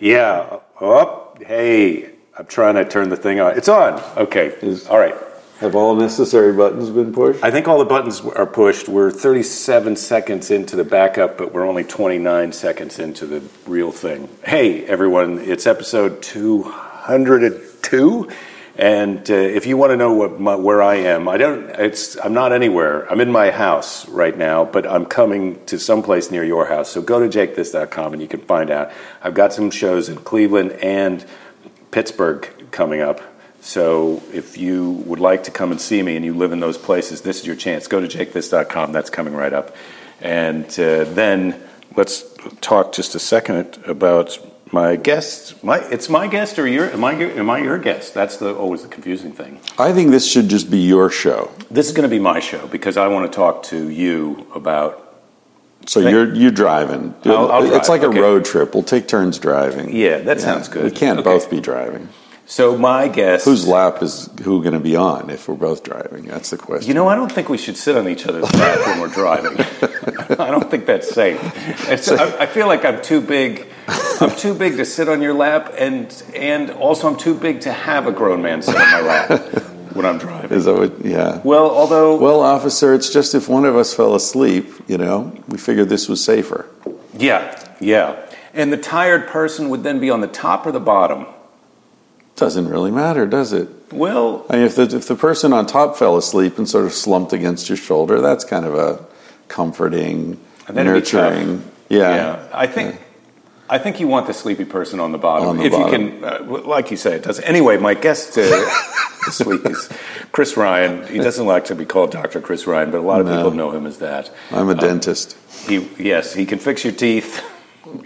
Yeah. Oh, hey, I'm trying to turn the thing on. It's on. Okay. Is- All right. Have all necessary buttons been pushed? I think all the buttons are pushed. We're 37 seconds into the backup, but we're only 29 seconds into the real thing. Hey, everyone, it's episode 202. And uh, if you want to know what my, where I am, I don't. It's I'm not anywhere. I'm in my house right now, but I'm coming to someplace near your house. So go to jakethis.com and you can find out. I've got some shows in Cleveland and Pittsburgh coming up. So if you would like to come and see me and you live in those places, this is your chance. Go to jakethis.com. That's coming right up. And uh, then let's talk just a second about my guest. My, it's my guest or your, am I, your- am I your guest? That's the, always the confusing thing. I think this should just be your show. This is going to be my show because I want to talk to you about So Thank- you're you're driving. I'll- I'll it's drive, like okay. a road trip. We'll take turns driving. Yeah, that sounds good. We can't Okay. both be driving. So my guest. Whose lap is who going to be on if we're both driving? That's the question. You know, I don't think we should sit on each other's lap when we're driving. I don't think that's safe. It's, I, I feel like I'm too big. I'm too big to sit on your lap, and and also I'm too big to have a grown man sit on my lap when I'm driving. is that what? Yeah. Well, although Well, officer, it's just if one of us fell asleep, you know, we figured this was safer. yeah, yeah, and the tired person would then be on the top or the bottom. Doesn't really matter, does it? Well, I mean, if the, if the person on top fell asleep and sort of slumped against your shoulder, that's kind of a comforting, That'd be tough. nurturing. Yeah. Yeah, I think I think you want the sleepy person on the bottom. On the if bottom. you can, uh, like you say, it does. Anyway, my guest uh, this week is Chris Ryan. He doesn't like to be called Dr. Chris Ryan, but a lot of No. people know him as that. I'm a dentist. He, yes, he can fix your teeth.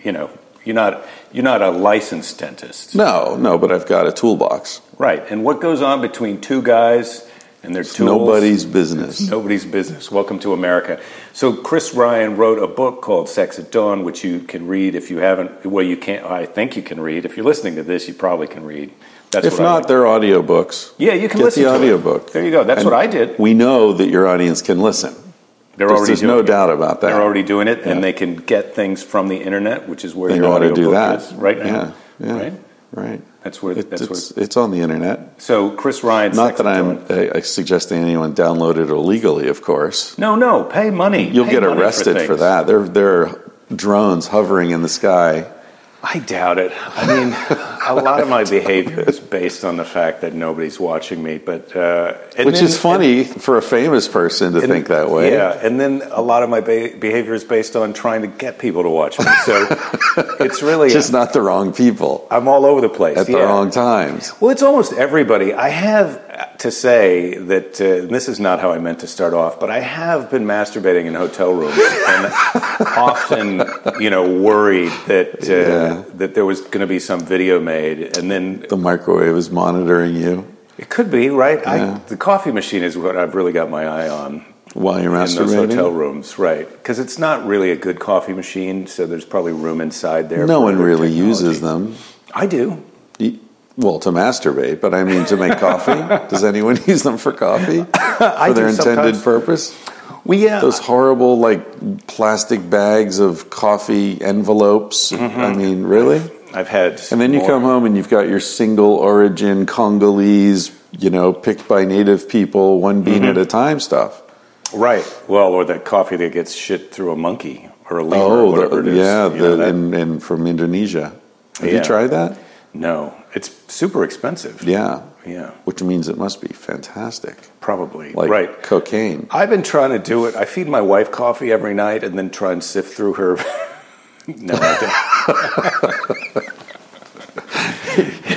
You know, you're not you're not a licensed dentist, No, no, but I've got a toolbox. right? And what goes on between two guys and their tools? Nobody's business. Nobody's business. Welcome to America. So Chris Ryan wrote a book called Sex at Dawn, which you can read if you haven't. Well, you can't. I think you can read. If you're listening to this, you probably can read. That's If not, like. they're audiobooks. yeah, you can Get listen the to it. audiobook. There you go. That's And what I did. We know that your audience can listen. They're There's, already there's no it. doubt about that. They're already doing it, Yeah. and they can get things from the internet, which is where They your know how to do audiobook that is right now. Yeah, yeah. Right. Right. That's where. It- that's it's, where. it's on the internet. So Chris Ryan. Not that I'm Dawn. uh, suggesting anyone download it illegally, of course. No, no. Pay money. You'll Pay get money arrested for, things. that. There, there are drones hovering in the sky. I doubt it. I mean, a lot of my behavior is based on the fact that nobody's watching me. But uh, and Which then- is funny for a famous person to and- think that way. Yeah, and then a lot of my be- behavior is based on trying to get people to watch me. So it's really Just not the wrong people I'm all over the place at the wrong times. Well, it's almost everybody. I have to say that uh, this is not how I meant to start off, but I have been masturbating in hotel rooms and often, you know, worried that uh, Yeah. that there was going to be some video made, and then The microwave is monitoring you it could be right. Yeah. I, the coffee machine is what I've really got my eye on while you're in those hotel rooms, right? Because it's not really a good coffee machine, so there's probably room inside there. No one really technology. uses them. I do. Y- Well, to masturbate, but I mean to make coffee. Does anyone use them for coffee? I For their intended sometimes. purpose? Well, yeah. Those horrible, like, plastic bags of coffee envelopes. Mm-hmm. I mean, really? I've had, And then you more. come home and you've got your single origin Congolese, you know, picked by native people, one bean mm-hmm. at a time stuff. Right. Well, or that coffee that gets shit through a monkey or a lemur or Oh, whatever the, it is. yeah, You know the, and, and from Indonesia. Have Yeah. you tried that? no, it's super expensive. Yeah. Yeah, Which means it must be fantastic. probably. Like right. cocaine. I've been trying to do it. I feed my wife coffee every night and then try and sift through her. No, I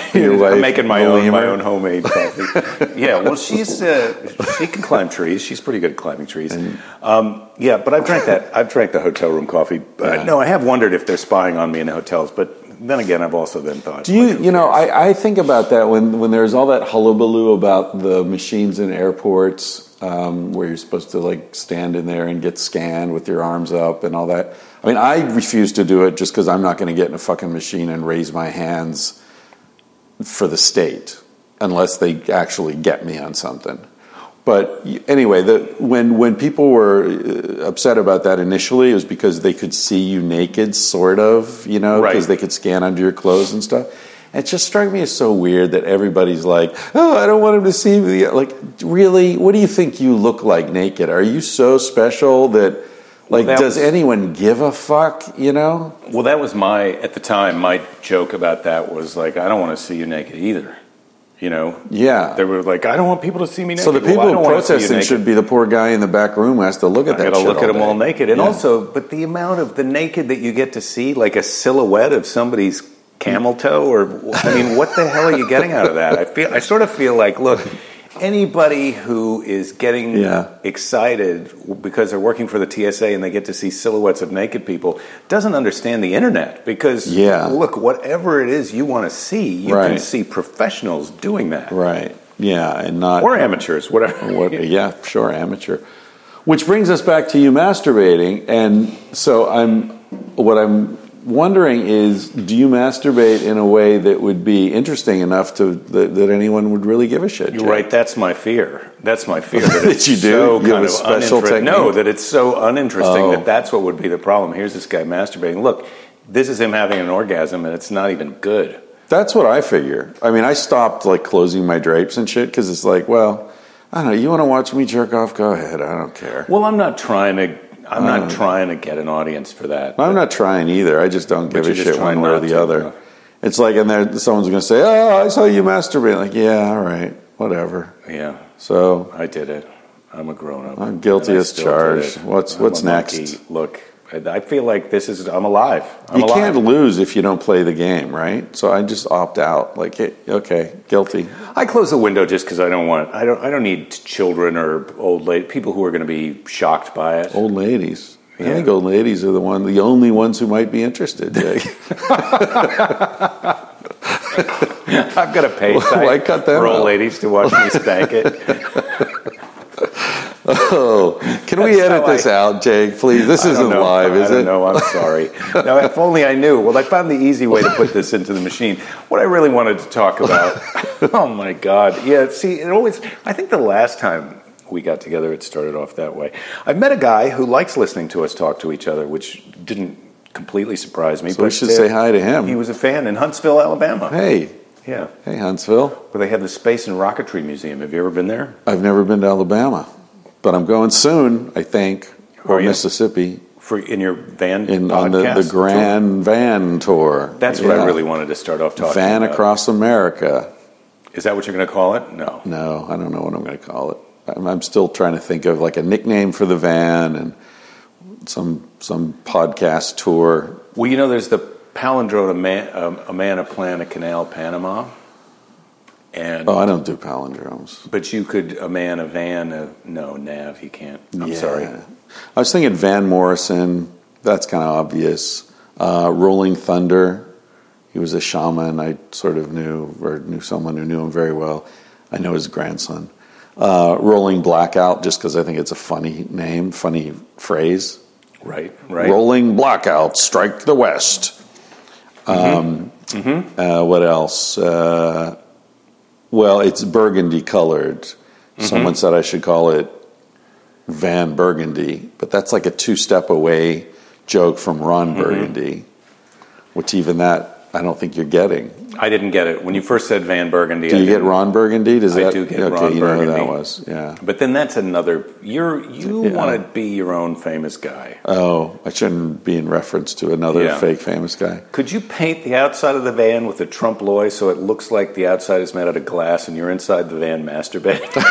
Your don't. wife, I'm making my own my own homemade coffee. yeah, well, she's uh, she can climb trees. She's pretty good at climbing trees. Um, yeah, but I've drank that. I've drank the hotel room coffee. Uh, Yeah. No, I have wondered if they're spying on me in the hotels, but then again, I've also then thought. Do you, like, you know. I, I think about that when, when there's all that hullabaloo about the machines in airports um, where you're supposed to like stand in there and get scanned with your arms up and all that. I mean, I refuse to do it just because I'm not going to get in a fucking machine and raise my hands for the state unless they actually get me on something. but anyway, the, when when people were uh, upset about that initially, it was because they could see you naked, sort of, you know, Right. because they could scan under your clothes and stuff. It just struck me as so weird that everybody's like, "Oh, I don't want him to see me." Like, really, what do you think you look like naked? Are you so special that, like, that does was- anyone give a fuck? You know? Well, that was my at the time. My joke about that was like, I don't want to see you naked either. You know, Yeah. they were like, I don't want people to see me naked. So the people I don't wanna see protesting should be the poor guy in the back room who has to look at I that. got to look at them all naked, and Yeah. also, but the amount of the naked that you get to see, like a silhouette of somebody's camel toe, or I mean, what the hell are you getting out of that? I feel, I sort of feel like, look, anybody who is getting Yeah. excited because they're working for the TSA and they get to see silhouettes of naked people doesn't understand the internet because, Yeah. look, whatever it is you want to see, you can see professionals doing that, right? Yeah, and not or amateurs, whatever. What, yeah, sure, amateur. Which brings us back to you masturbating, and so I'm. What I'm wondering is, do you masturbate in a way that would be interesting enough to that, that anyone would really give a shit? You're Jay? right. That's my fear. That's my fear. That, That you do? So You kind of special uninter- technique? No, that it's so uninteresting Oh. that that's what would be the problem. Here's this guy masturbating. Look, this is him having an orgasm, and it's not even good. That's what I figure. I mean, I stopped like closing my drapes and shit because it's like, well, I don't know. You want to watch me jerk off? Go ahead. I don't care. Well, I'm not trying to. I'm not um, trying to get an audience for that. I'm not trying either. I just don't give a shit one way or the to, other. It's like, and there, someone's going to say, "Oh, I saw you masturbate." Like, yeah, all right, whatever. Yeah, So I did it. I'm a grown up. I'm guilty as charged. What's- I'm what's a monkey. next? Look, I I feel like this is. I'm alive. I'm you alive. can't lose if you don't play the game, right? So I just opt out. Like, okay, guilty. I close the window just because I don't want. I don't. I don't need children or old lady people who are going to be shocked by it. Old ladies. I think old ladies are the one, the only ones who might be interested. I've got a pay site Why cut them for old ladies to watch me spank it. oh, can we edit this I- out, Jake? Please, this I isn't know. live, I is don't it? No, I'm sorry. now, if only I knew. Well, I found the easy way to put this into the machine. What I really wanted to talk about. oh my God! Yeah. See, it always. I think the last time we got together, it started off that way. I've met a guy who likes listening to us talk to each other, which didn't completely surprise me. So we should uh, say hi to him. He was a fan in Huntsville, Alabama. Hey, Yeah. hey, Huntsville. Where they have the Space and Rocketry Museum. Have you ever been there? I've never been to Alabama, but I'm going soon. I think, or Mississippi, For in your van in on the, the Grand Van Tour. That's what I really wanted to start off talking Van about. across America. Is that what you're going to call it? No. No, I don't know what I'm going to call it. I'm, I'm still trying to think of like a nickname for the van and some some podcast tour. Well, you know, there's the palindrome, a man, um, a man, a plan, a canal, Panama, and Oh, I don't do palindromes. but you could a man, a van, a no nav. You can't. I'm Yeah. sorry. I was thinking Van Morrison. That's kind of obvious. Uh, Rolling Thunder. He was a shaman. I sort of knew, or knew someone who knew him very well. I know his grandson. Uh, Rolling Blackout, just because I think it's a funny name, funny phrase. Right. Right. Rolling Blackout, strike the West. Um, Uh, what else? Uh, well, it's burgundy colored. Mm-hmm. Someone said I should call it Van Burgundy, but that's like a two step away joke from Ron mm-hmm. Burgundy, which even that I don't think you're getting. I didn't get it when you first said Van Burgundy. Do I you get Ron Burgundy? Does I that do get okay? Ron you know who that was, yeah. But then that's another. You're you Yeah. want to be your own famous guy. Oh, I shouldn't be in reference to another Yeah. fake famous guy. Could you paint the outside of the van with a trompe l'oeil so it looks like the outside is made out of glass and you're inside the van masturbating?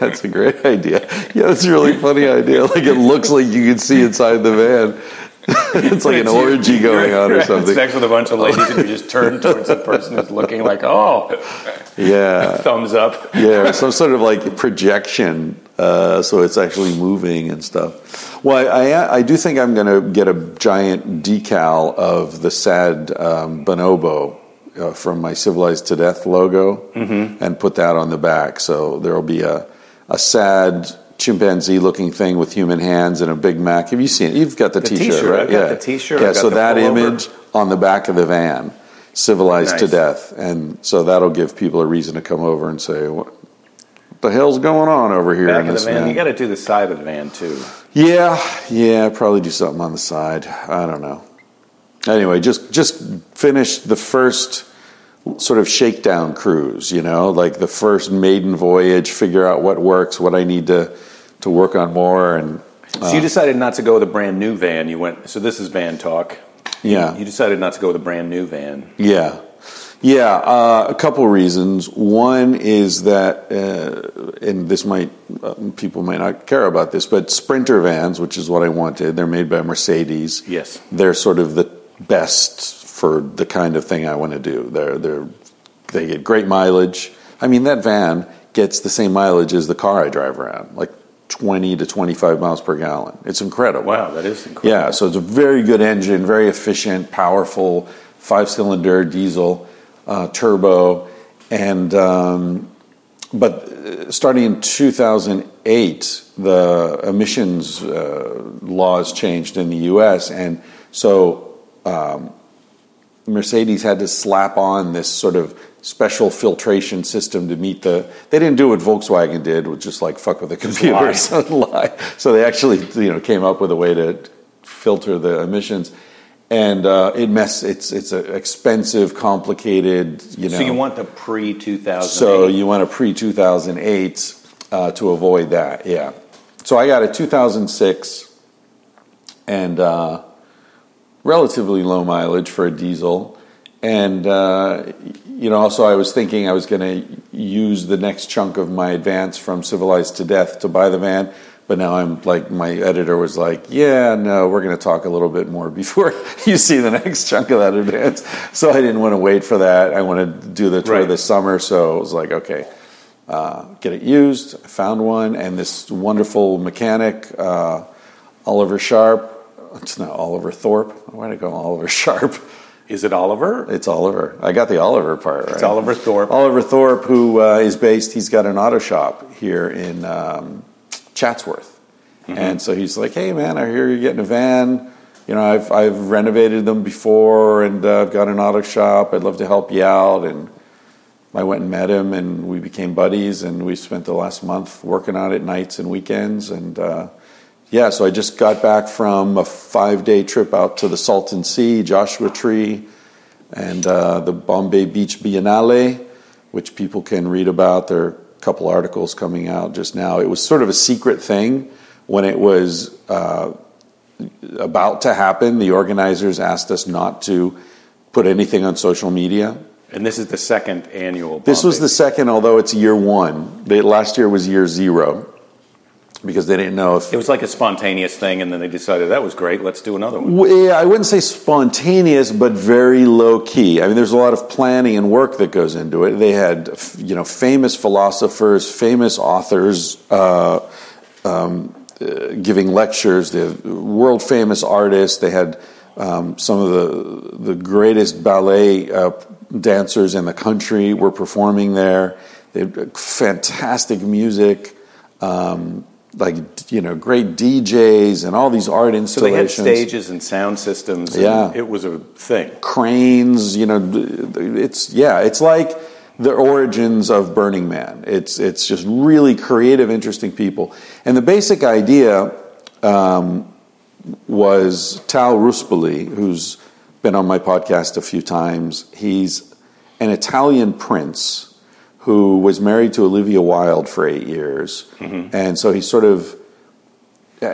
That's a great idea. Yeah, that's a really funny idea. Like it looks like you can see inside the van. it's like an orgy going on or something. Sex with a bunch of ladies, and you just turn towards the person who's looking like, "Oh, Yeah, thumbs up." yeah, some sort of like projection, uh, so it's actually moving and stuff. Well, I, I, I do think I'm going to get a giant decal of the sad um, bonobo uh, from my "Civilized to Death" logo Mm-hmm. and put that on the back. So there will be a a sad chimpanzee-looking thing with human hands and a Big Mac. Have you seen it? You've got the, The T-shirt, t-shirt, right? I've got the t-shirt, Yeah. So that pullover. image on the back of the van. civilized to death, and so that'll give people a reason to come over and say, "What the hell's going on over here Back in this the van. van?" You got to do the side of the van too. Yeah, yeah, probably do something on the side. I don't know. Anyway, just just finish the first sort of shakedown cruise. You know, like the first maiden voyage. Figure out what works, what I need to to work on more, and So you decided not to go with a brand new van. You went. So this is van talk. yeah, You decided not to go with a brand new van. Yeah, yeah. Uh, a couple reasons. One is that, uh, and this might uh, people might not care about this, but Sprinter vans, which is what I wanted, they're made by Mercedes. Yes. they're sort of the best for the kind of thing I want to do. They're they're they get great mileage. I mean, that van gets the same mileage as the car I drive around, like twenty to twenty five miles per gallon. It's incredible. Wow, that is incredible. Yeah, so it's a very good engine, very efficient, powerful, five cylinder diesel, uh, turbo, and um, but uh, starting in 2008, the emissions uh, laws changed in the U.S., and so um, Mercedes had to slap on this sort of special filtration system to meet the. They didn't do what Volkswagen did, which just like fuck with the computers, lie. So they actually, you know, came up with a way to filter the emissions, and uh, it mess. It's it's an expensive, complicated. You know, So you want the pre two thousand? so you want a pre 2008 uh, to avoid that, yeah. So I got a 2006 and uh, relatively low mileage for a diesel. And, uh, you know, also I was thinking I was going to use the next chunk of my advance from Civilized to Death to buy the van. But now I'm like, my editor was like, yeah, no, we're going to talk a little bit more before you see the next chunk of that advance. So I didn't want to wait for that. I wanted to do the tour Right. this summer. So it was like, okay, uh, get it used. I found one, and this wonderful mechanic, uh, Oliver Sharp. It's not Oliver Thorpe. Why did I go Oliver Sharp? Is it Oliver? It's Oliver. I got the Oliver part right. It's Oliver Thorpe. Oliver Thorpe, who uh, is based, he's got an auto shop here in um, Chatsworth. Mm-hmm. And so he's like, hey, man, I hear you're getting a van. You know, I've, I've renovated them before and uh, I've got an auto shop. I'd love to help you out. And I went and met him and we became buddies and we spent the last month working on it nights and weekends. And uh, yeah, so I just got back from a five day trip out to the Salton Sea, Joshua Tree, and uh, the Bombay Beach Biennale, which people can read about. There are a couple articles coming out just now. It was sort of a secret thing when it was uh, about to happen. The organizers asked us not to put anything on social media. And this is the second annual. This was the second, although it's year one. They, last year was year zero because they didn't know if It was like a spontaneous thing, and then they decided that was great. Let's do another one. Well, yeah, I wouldn't say spontaneous, but very low key. I mean, there's a lot of planning and work that goes into it. They had, you know, famous philosophers, famous authors uh, um, uh, giving lectures. They have world famous artists. They had um, some of the the greatest ballet uh, dancers in the country were performing there. They had fantastic music. Um, like you know, great DJs and all these art So they had stages and sound systems. and Yeah. it was a thing. cranes. You know, it's yeah, it's like the origins of Burning Man. It's it's just really creative, interesting people. And the basic idea um, was Tal Ruspoli, who's been on my podcast a few times. He's an Italian prince who was married to Olivia Wilde for eight years, and so he sort of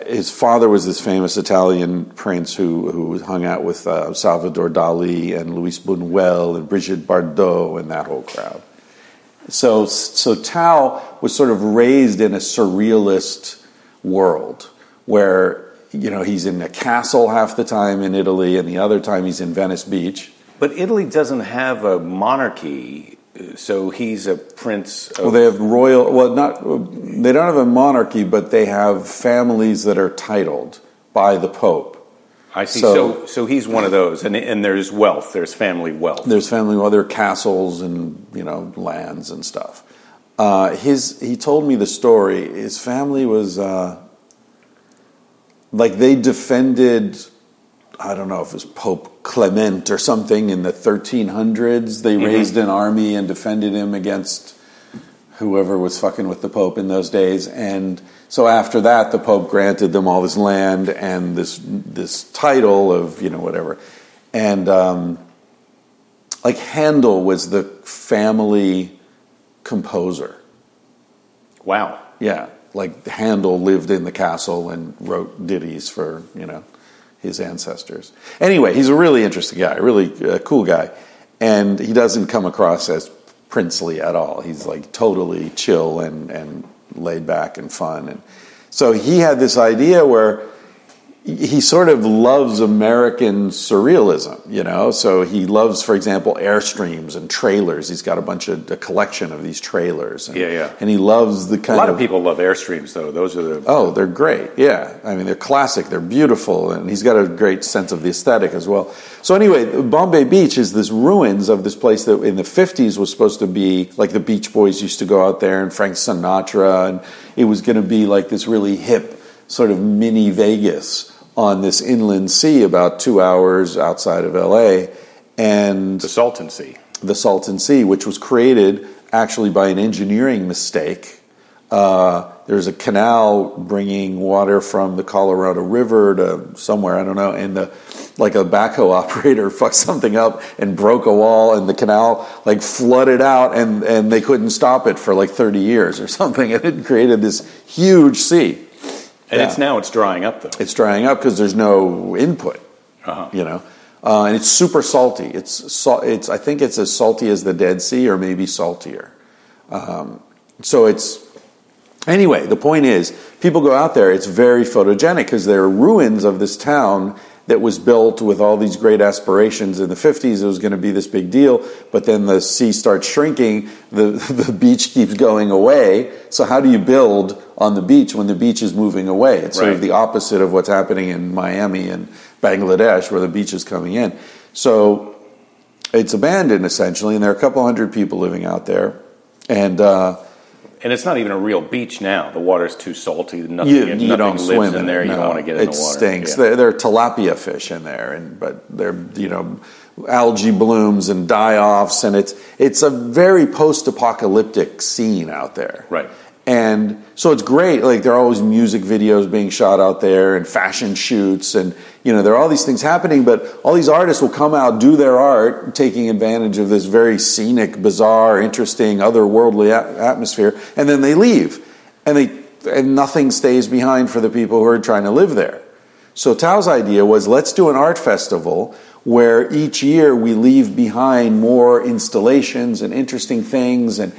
his father was this famous Italian prince who, who hung out with uh, Salvador Dali and Luis Buñuel and Brigitte Bardot and that whole crowd. So, so Tal was sort of raised in a surrealist world where you know he's in a castle half the time in Italy and the other time he's in Venice Beach. But Italy doesn't have a monarchy, so he's a prince. Of, Well, they have royal. Well, not they don't have a monarchy, but they have families that are titled by the Pope. I see. so- So, so, he's one of those, and and there's wealth. There's family wealth. There's family, well, there are castles and you know lands and stuff. Uh, his he told me the story. His family was uh, like they defended I don't know if it was Pope Clement or something in the 1300s. They Mm-hmm. raised an army and defended him against whoever was fucking with the Pope in those days. And so after that, the Pope granted them all this land and this this title of you know whatever. And um, like Handel was the family composer. Wow. Yeah, like Handel lived in the castle and wrote ditties for you know his ancestors. Anyway, he's a really interesting guy, really uh, cool guy, and he doesn't come across as princely at all. He's like totally chill and and laid back and fun, and so he had this idea where he sort of loves American surrealism, you know. So he loves, for example, airstreams and trailers. He's got a bunch of a collection of these trailers. And, Yeah, yeah. And he loves the kind. A lot of people love Airstreams, though. Those are the. Oh, they're great. Yeah. I mean, they're classic. They're beautiful. And he's got a great sense of the aesthetic as well. So, anyway, Bombay Beach is this ruins of this place that in the 50s was supposed to be like the Beach Boys used to go out there and Frank Sinatra. And it was going to be like this really hip sort of mini Vegas on this inland sea about two hours outside of LA. And The Salton Sea. the Salton Sea, which was created actually by an engineering mistake. Uh, there's a canal bringing water from the Colorado River to somewhere I don't know, and the like a backhoe operator fucked something up and broke a wall, and the canal like flooded out, and and they couldn't stop it for like 30 years or something, and it created this huge sea. And Yeah. it's now it's drying up, though. It's drying up because there's no input Uh-huh. you know uh, and it's super salty it's sal- it's i think it's as salty as the dead sea or maybe saltier um, so it's anyway the point is people go out there it's very photogenic because there are ruins of this town that was built with all these great aspirations in the 50s it was going to be this big deal but then the sea starts shrinking the, the beach keeps going away. So how do you build on the beach when the beach is moving away? It's sort of the opposite of what's happening in miami and bangladesh where the beach is coming in. So it's abandoned essentially and there are a couple hundred people living out there. And uh, And it's not even a real beach now. The water's too salty. Nothing, you, you don't lives swim in there. it, You don't want to get in it the water. It stinks. Yeah. There, there are tilapia fish in there, and but they're you know algae blooms and die offs, and it's it's a very post apocalyptic scene out there. Right. And so it's great. Like there are always music videos being shot out there, and fashion shoots, and you know there are all these things happening. But all these artists will come out, do their art, taking advantage of this very scenic, bizarre, interesting, otherworldly atmosphere, and then they leave, and they and nothing stays behind for the people who are trying to live there. So Tal's idea was let's do an art festival where each year we leave behind more installations and interesting things and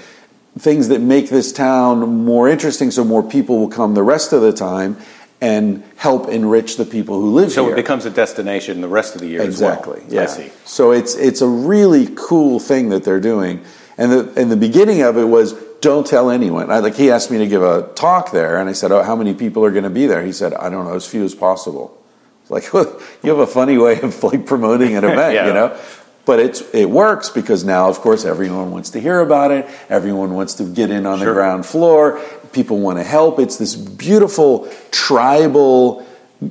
things that make this town more interesting so more people will come the rest of the time and help enrich the people who live So here. So it becomes a destination the rest of the year exactly. well. Yeah. I see. So it's it's a really cool thing that they're doing. And the and the beginning of it was don't tell anyone. I, like he asked me to give a talk there, and I said, "Oh, how many people are going to be there?" He said, "I don't know, as few as possible." It's like you have a funny way of like promoting an event, Yeah. you know. But it's it works because now, of course, everyone wants to hear about it. Everyone wants to get in on the ground floor. People want to help. It's this beautiful tribal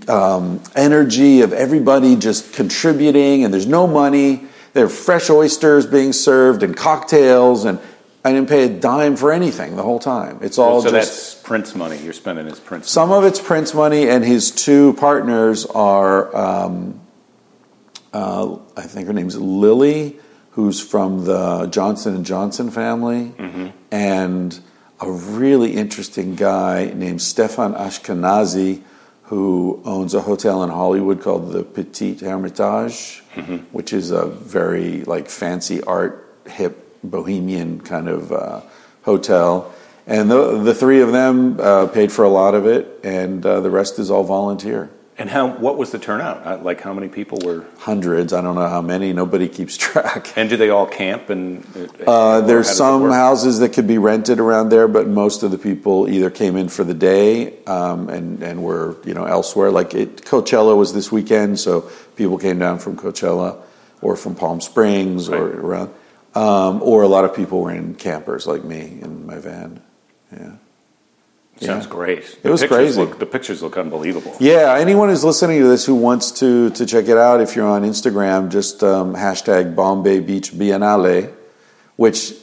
um, energy of everybody just contributing, and there's no money. There are fresh oysters being served and cocktails, and I didn't pay a dime for anything the whole time. It's all so just that's Prince money. You're spending his Prince. some of it's Prince money, and his two partners are, um, uh, I think her name's Lily, who's from the Johnson and Johnson family, and a really interesting guy named Stefan Ashkenazy, who owns a hotel in Hollywood called the Petit Ermitage, which is a very like fancy art, hip, bohemian kind of uh, hotel. And the, the three of them uh, paid for a lot of it, and uh, the rest is all volunteer. And how? What was the turnout? Uh, Like how many people were? Hundreds, I don't know how many, nobody keeps track. And do they all camp? And Uh, there's does it some houses that could be rented around there, but most of the people either came in for the day um, and and were you know elsewhere. Like it, Coachella was this weekend, so people came down from Coachella or from Palm Springs or around, um, or a lot of people were in campers like me in my van. Yeah, Sounds great. It was crazy. Look, the pictures look unbelievable. Yeah, anyone who's listening to this who wants to to check it out, if you're on Instagram, just um, hashtag Bombay Beach Biennale, which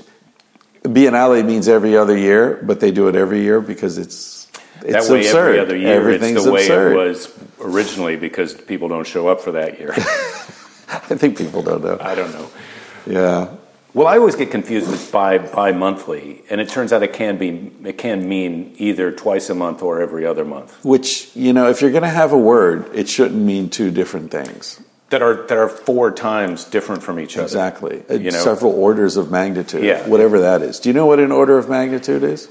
Biennale means every other year, but they do it every year because it's it's that way, absurd. every other year, Everything's it's the way absurd. it was originally because people don't show up for that year. I think people don't know. I don't know. Yeah, Well, I always get confused with bi bi monthly, and it turns out it can be it can mean either twice a month or every other month. which you know, if you're going to have a word, it shouldn't mean two different things. That are that are four times different from each other. Exactly, You know? several orders of magnitude. Yeah. whatever that is. Do you know what an order of magnitude is?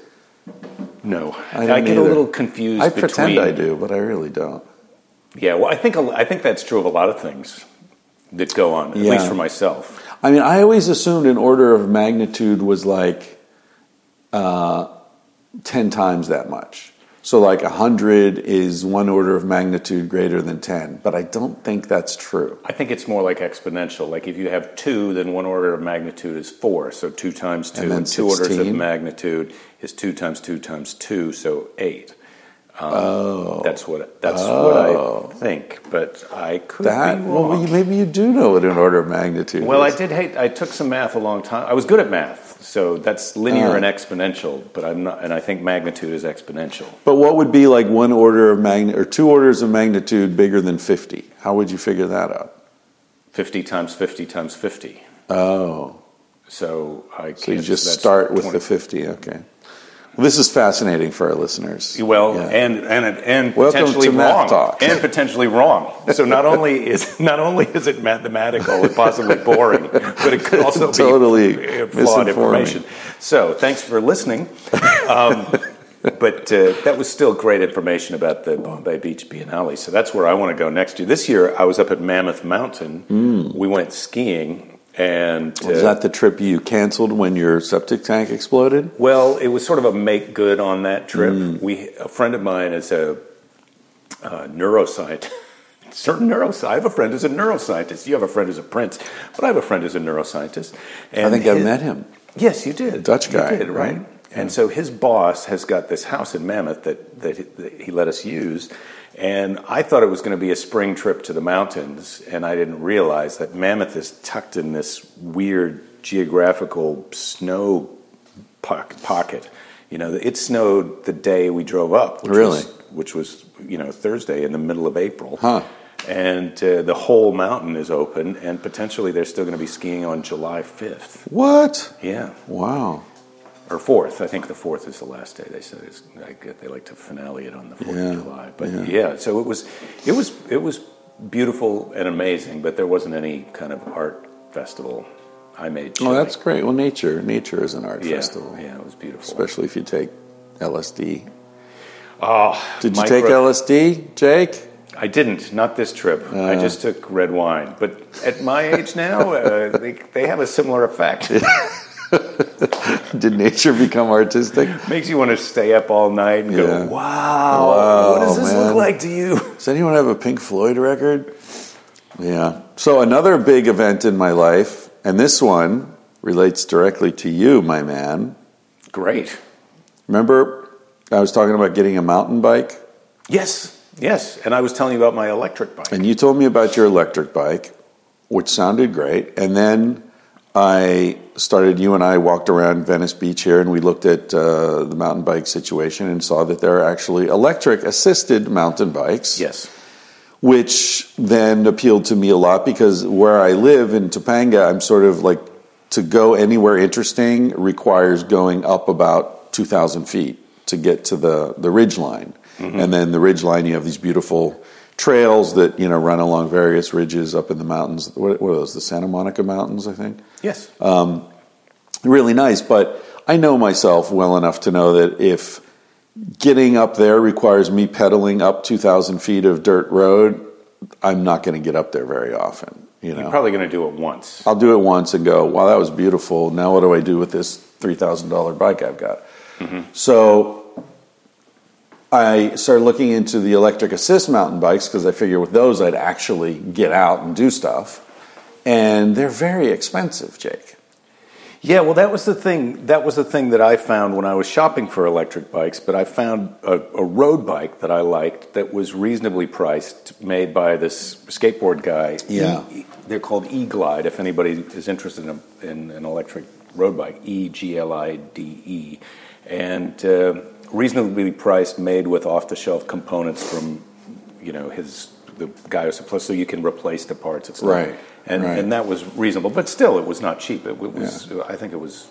No, I I, get a little confused. I pretend between- I do, but I really don't. Yeah, well, I think I think that's true of a lot of things that go on. At Yeah. least for myself. I mean, I always assumed an order of magnitude was like uh, 10 times that much. So, like 100 is one order of magnitude greater than 10, but I don't think that's true. I think it's more like exponential. Like if you have two, then one order of magnitude is four. So two times two, And then two orders of magnitude is two times two times two, so eight. Um, oh, that's what that's what I think. But I could That, be well, wrong. you- maybe you do know what an order of magnitude Well, I did hate. I took some math a long time. I was good at math, so that's linear Ah. and exponential. But I'm not, and I think magnitude is exponential. But what would be like one order of magnitude, or two orders of magnitude bigger than 50? How would you figure that out? Fifty times fifty times fifty. Oh. So I. So you just start with the 50, okay. Well, this is fascinating for our listeners. Well, Yeah. and and and Welcome potentially wrong, and potentially wrong. So not only is not only is it mathematical and possibly boring, but it could also Totally be flawed information. So thanks for listening. Um, but uh, that was still great information about the Bombay Beach Biennale. So that's where I want to go next year. This year I was up at Mammoth Mountain. We went skiing, and uh, Was that the trip you canceled when your septic tank exploded? well, it was sort of a make good on that trip. Mm. We, a friend of mine is a, uh neuroscientist. Certain neuroscientist. I have a friend who's a neuroscientist. You have a friend who's a prince, but I have a friend who's a neuroscientist. And I think I his- met him. Yes, you did. Dutch You guy, did, right? right? And so his boss has got this house in Mammoth that, that, he, that he let us use. And I thought it was going to be a spring trip to the mountains, and I didn't realize that Mammoth is tucked in this weird geographical snow pocket. You know, it snowed the day we drove up, which Really? was, which was you know Thursday in the middle of April. Huh. And uh, the whole mountain is open, and potentially they're still going to be skiing on July fifth. What? Yeah, Wow. Or fourth. I think the fourth is the last day. They said it's, I get they like to finale it on the fourth Yeah, of July. But yeah. yeah. so it was, it was, it was beautiful and amazing. But there wasn't any kind of art festival. I made. Oh, that's great. Well, nature, nature is an art yeah, festival, Yeah, it was beautiful. especially if you take LSD. oh, Did you micro- take LSD, Jake? I didn't. Not this trip. I Uh. just took red wine. But at my age now, uh, they, they have a similar effect. Did nature become artistic? Makes you want to stay up all night and Yeah. go, wow, Wow, what does this man. look like to you? Does anyone have a Pink Floyd record? Yeah. So another big event in my life, and this one relates directly to you, my man. Great. Remember, I was talking about getting a mountain bike, Yes, yes. And I was telling you about my electric bike. and you told me about your electric bike, which sounded great. And then I started. You and I walked around Venice Beach here, and we looked at uh, the mountain bike situation and saw that there are actually electric assisted mountain bikes. yes. which then appealed to me a lot because where I live in Topanga, I'm sort of like to go anywhere interesting requires going up about 2,000 feet to get to the, the ridge line. And then the ridge line, you have these beautiful trails that, you know, run along various ridges up in the mountains. What, what are those? The Santa Monica Mountains, I think? Yes. Um, really nice. But I know myself well enough to know that if getting up there requires me pedaling up 2,000 feet of dirt road, I'm not going to get up there very often. You know, You're probably going to do it once. I'll do it once and go, "Wow, that was beautiful." Now, what do I do with this three thousand dollar bike I've got? Mm-hmm. So. I started looking into the electric assist mountain bikes because I figured with those I'd actually get out and do stuff. And they're very expensive, Jake. Yeah, well, that was the thing. That was the thing that I found when I was shopping for electric bikes. But I found a, a road bike that I liked that was reasonably priced, made by this skateboard guy. Yeah. E- they're called E Glide. If anybody is interested in, a, in an electric road bike, E G L I D E, and uh, reasonably priced, made with off-the-shelf components from, you know, his the guy who supplies, so you can replace the parts. It's Right, and right. and that was reasonable, but still, it was not cheap. It, was, I think it was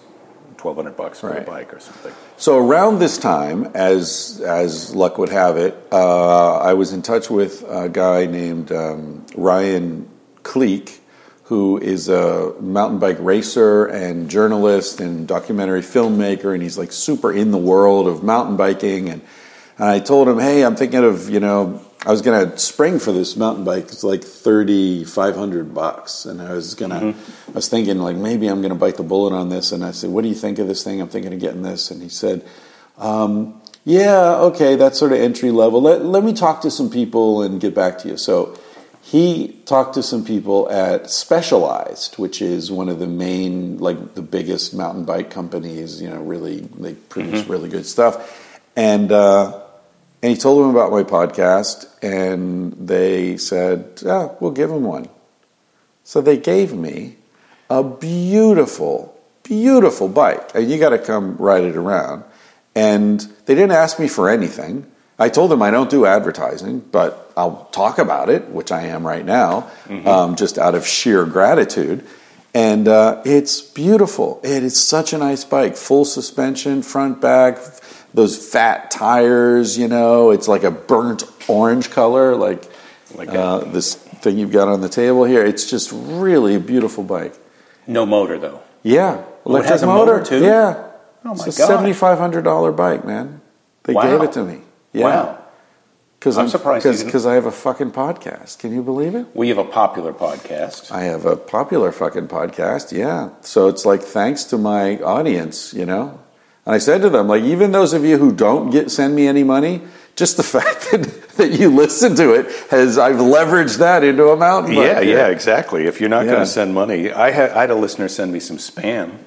twelve hundred bucks for Right. a bike or something. So around this time, as as luck would have it, uh, I was in touch with a guy named um, Ryan Cleek, who is a mountain bike racer and journalist and documentary filmmaker, and he's like super in the world of mountain biking. And, and I told him, hey, I'm thinking of you know. I was gonna spring for this mountain bike. It's like thirty five hundred bucks, and I was gonna. I was thinking like maybe I'm gonna bite the bullet on this. And I said, "What do you think of this thing? I'm thinking of getting this." And he said, um, "Yeah, okay, that's sort of entry level. Let, let me talk to some people and get back to you." So he talked to some people at Specialized, which is one of the main, like the biggest mountain bike companies. You know, really they produce really good stuff, and. Uh, and he told them about my podcast, and they said, "Yeah, we'll give him one." So they gave me a beautiful, beautiful bike, and you got to come ride it around. And they didn't ask me for anything. I told them I don't do advertising, but I'll talk about it, which I am right now, um, just out of sheer gratitude. And uh, it's beautiful. It is such a nice bike. Full suspension, front, back, those fat tires, you know. It's like a burnt orange color, like, Like uh, this thing you've got on the table here. It's just really a beautiful bike. No motor though. Yeah. Oh, it has a motor, too? Yeah. Oh, my it's a God. seventy-five hundred dollar bike, man. They Wow. gave it to me. Yeah. Wow. Because I'm surprised you didn't- Because I have a fucking podcast. Can you believe it? We have a popular podcast. I have a popular fucking podcast. Yeah. So it's like thanks to my audience, you know. And I said to them, like, even those of you who don't get send me any money, just the fact that, that you listen to it has I've leveraged that into a mountain bike. Yeah, yeah, exactly. If you're not Yeah. going to send money, I had, I had a listener send me some spam.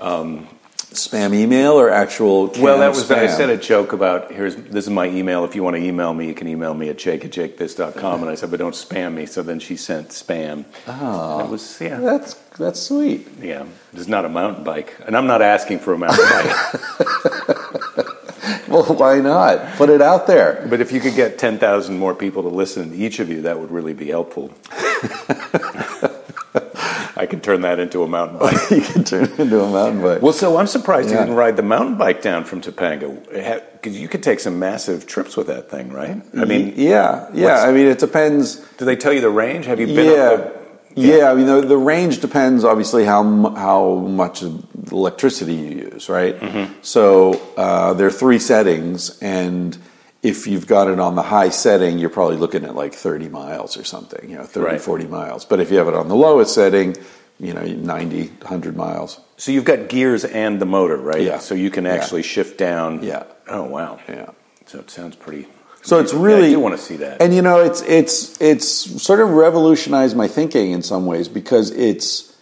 Um, Spam email or actual. Well, that was I said a joke about here's this is my email. If you want to email me, you can email me at jake at jakethis.com. And I said, but don't spam me. So then she sent spam. Oh, it was yeah, That's that's sweet. yeah. It's not a mountain bike, and I'm not asking for a mountain bike. Well, why not? Put it out there. but if you could get ten thousand more people to listen, to each of you, that would really be helpful. I could turn that into a mountain bike. you can turn it into a mountain bike. Well, so I'm surprised you Yeah. didn't ride the mountain bike down from Topanga. Because you could take some massive trips with that thing, right? I mean, yeah, yeah. I mean, it depends. do they tell you the range? Have you been Yeah, up yeah. I mean, the, the range depends obviously how how much electricity you use, right? Mm-hmm. So uh, there are three settings, and if you've got it on the high setting, you're probably looking at like 30 miles or something, you know, 30, Right. 40 miles. But if you have it on the lowest setting, you know, 90, 100 miles. So you've got gears and the motor, right? Yeah. So you can Yeah. actually shift down. Yeah. Oh wow. Yeah. So it sounds pretty. So it's Yeah, really I do want to see that. And you know, it's it's it's sort of revolutionized my thinking in some ways because it's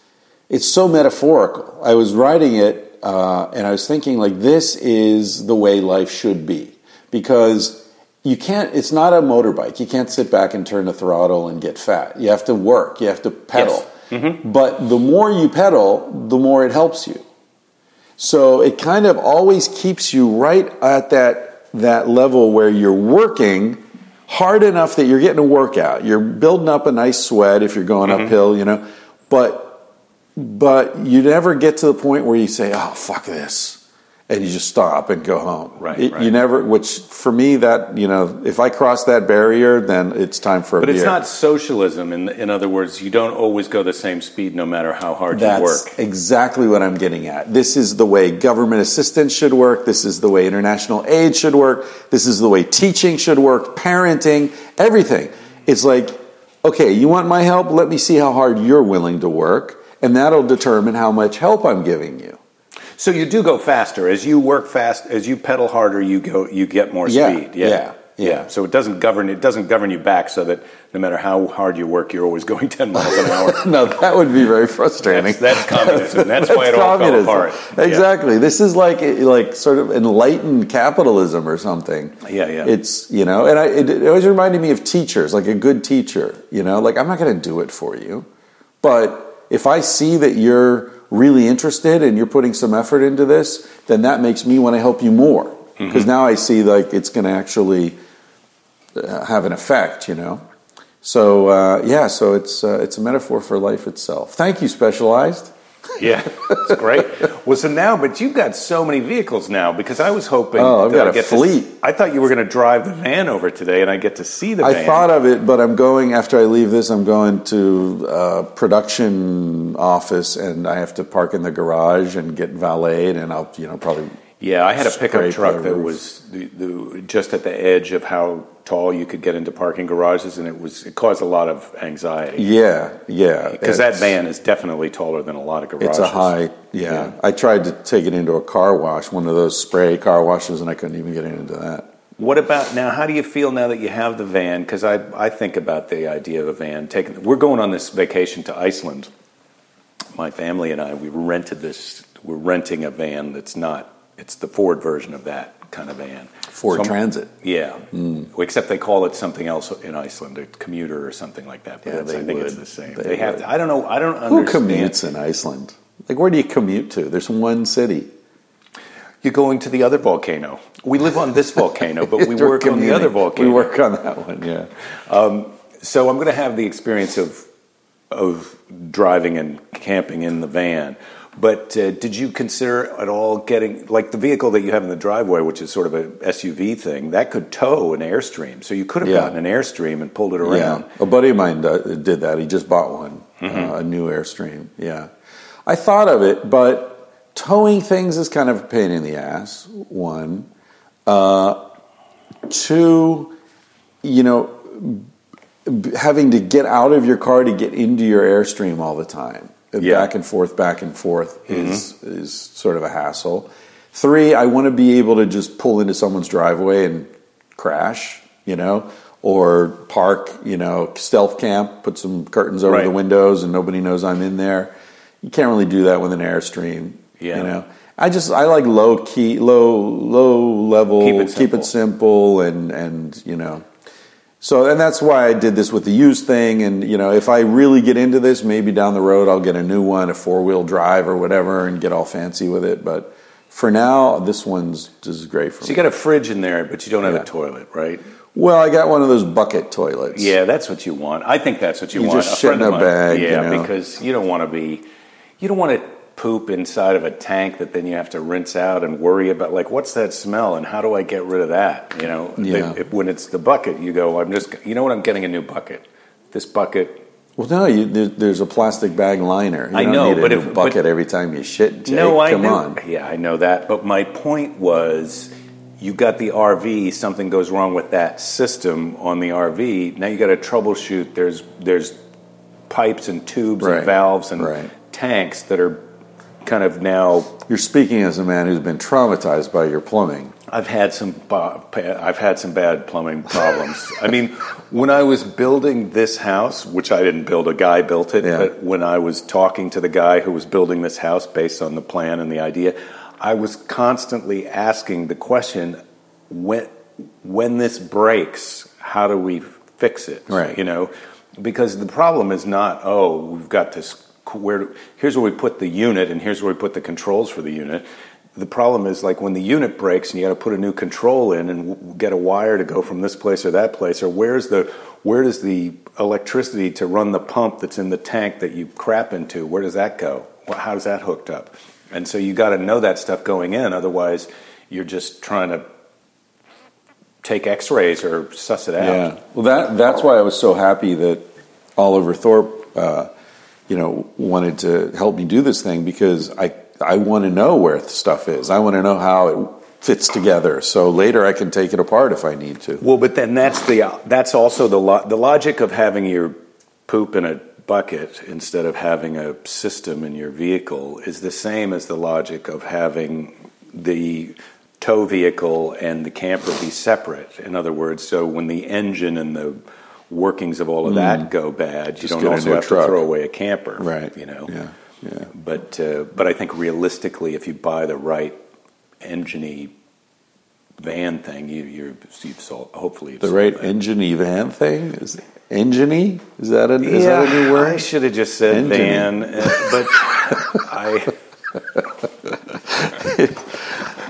it's so metaphorical. I was writing it uh, and I was thinking like this is the way life should be because you can't. It's not a motorbike. You can't sit back and turn the throttle and get fat. You have to work. You have to pedal. But the more you pedal, the more it helps you. So it kind of always keeps you right at that that level where you're working hard enough that you're getting a workout. You're building up a nice sweat if you're going Mm-hmm. uphill, you know. But but you never get to the point where you say, "Oh, fuck this." And you just stop and go home. Right, It- right. You never, which for me, that you know, if I cross that barrier, then it's time for a but beer. it's not socialism. In in other words, you don't always go the same speed, no matter how hard That's you work. exactly what I'm getting at. This is the way government assistance should work. This is the way international aid should work. This is the way teaching should work, parenting, everything. It's like, okay, you want my help? Let me see how hard you're willing to work, and that'll determine how much help I'm giving you. So you do go faster as you work fast. As you pedal harder, you go. You get more Yeah, speed. Yeah. yeah, Yeah. So it doesn't govern it doesn't govern you back so that no matter how hard you work, you're always going 10 miles an hour. no, that would be very frustrating. That's, that's communism. That's, why it all fell apart. Exactly. This is like like sort of enlightened capitalism or something. Yeah, yeah. It's you know, and I, it, it always reminded me of teachers, like a good teacher. You know, like I'm not going to do it for you, but if I see that you're really interested and you're putting some effort into this, then that makes me want to help you more because Mm-hmm. now I see like it's going to actually uh, have an effect. You know. So uh, yeah, so it's uh, it's a metaphor for life itself. Thank you, Specialized. Yeah, it's great. well, so now, but you've got so many vehicles now because I was hoping. Oh, I've got I'd a get to- fleet. I thought you were going to drive the van over today, and I get to see the I van. thought of it, but I'm going after I leave this. I'm going to a production office, and I have to park in the garage and get valeted, and I'll you know probably yeah, I had a pickup truck that roof. was the, the, just at the edge of how tall you could get into parking garages, and it was it caused a lot of anxiety yeah yeah because that van is definitely taller than a lot of garages. It's a high yeah. I tried to take it into a car wash, one of those spray car washes, and I couldn't even get into that. What about now? How do you feel now that you have the van? Because I, I think about the idea of a van. Taking, we're going on this vacation to Iceland. My family and I, we rented this. We're renting a van that's not. It's the Ford version of that kind of van. Ford So Transit. Yeah, hmm. except they call it something else in Iceland, a commuter or something like that. But Yeah, they I think it's the same. They They, have. To, I don't know. I don't understand. Who commutes in Iceland? Like, where do you commute to? There's one city. You're going to the other volcano. We live on this volcano, but we work on the other volcano. We work on that one. Yeah. Um, so I'm going to have the experience of of driving and camping in the van. But uh, did you consider at all getting like the vehicle that you have in the driveway, which is sort of a SUV thing, that could tow an airstream. So you could have Yeah. gotten an airstream and pulled it around. Yeah, a buddy of mine uh, did that. He just bought one, Mm-hmm. uh, a new Airstream. Yeah, I thought of it, but towing things is kind of a pain in the ass. One, uh, two, you know, b- having to get out of your car to get into your Airstream all the time, Yeah. Mm-hmm. back and forth, back and forth is is sort of a hassle. Three, I want to be able to just pull into someone's driveway and crash, you know, or park, you know, stealth camp, put some curtains over Right. the windows and nobody knows I'm in there. You can't really do that with an Airstream, Yeah. you know. I just I like low key, low low level, Keep it keep it simple, and and you know. So and that's why I did this with the used thing, and you know, if I really get into this, maybe down the road I'll get a new one, a four wheel drive or whatever, and get all fancy with it. But for now, this one's just is great for So me. you got a fridge in there, but you don't have Yeah. a toilet, right? well, I got one of those bucket toilets. Yeah, that's what you want. I think that's what you, You want. just friend shit in a mine- bag, Yeah, you know. because you don't want to be, you don't want to poop inside of a tank that then you have to rinse out and worry about. Like, what's that smell, and how do I get rid of that? You know, Yeah. They- if- when it's the bucket, you go, I'm just, you know what, I'm getting a new bucket. This bucket. Well, no, you, there, there's a plastic bag liner. You I know, but if- bucket but- every time you shit. Jake. no, I come know. on. Yeah, I know that. But my point was, you got the RV. Something goes wrong with that system on the RV. Now you got to troubleshoot. There's there's pipes and tubes Right, and valves and right. tanks that are kind of now. You're speaking as a man who's been traumatized by your plumbing. I've had some I've had some bad plumbing problems. I mean, when I was building this house, which I didn't build, a guy built it. Yeah. But when I was talking to the guy who was building this house based on the plan and the idea, I was constantly asking the question: when when this breaks, how do we fix it? Right. You know, because the problem is not oh we've got this where here's where we put the unit and here's where we put the controls for the unit. The problem is like when the unit breaks and you got to put a new control in and get a wire to go from this place or that place or where's the where does the electricity to run the pump that's in the tank that you crap into where does that go? how is that hooked up? And so you got to know that stuff going in otherwise you're just trying to take x-rays or suss it out. Yeah. Well, that that's why I was so happy that Oliver Thorpe, uh, you know, wanted to help me do this thing because I I want to know where stuff is. I want to know how it fits together, so later I can take it apart if I need to. Well, but then that's the that's also the lo- the logic of having your poop in a bucket instead of having a system in your vehicle is the same as the logic of having the tow vehicle and the camper be separate. In other words, so when the engine and the workings of all of that go bad, you Just don't get a also new have truck. to throw away a camper, Right. You know, Yeah. Yeah. But uh, but I think realistically, if you buy the right engine van thing, you, you're you've sold. Hopefully, you've The sold right that. engine van thing is engine Is that a is that a new word? I should have just said Engine-y. van, uh, but I.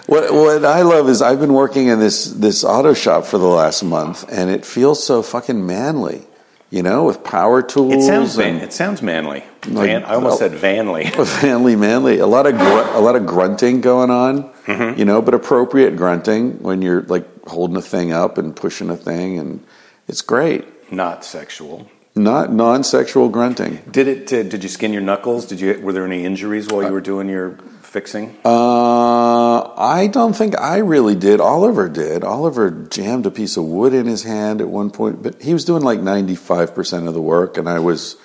What what I love is I've been working in this this auto shop for the last month, and it feels so fucking manly. You know, with power tools. It sounds man, it sounds manly. Like- Van, I almost said vanly. manly, manly. A lot of gr- a lot of grunting going on. Mm-hmm. You know, but appropriate grunting when you're like holding a thing up and pushing a thing, and it's great. Not sexual. Not non-sexual grunting. Did it? Uh, did you skin your knuckles? Did you? Were there any injuries while you were doing your fixing? Uh, I don't think I really did. Oliver did. Oliver jammed a piece of wood in his hand at one point, but he was doing like 95% of the work, and I was,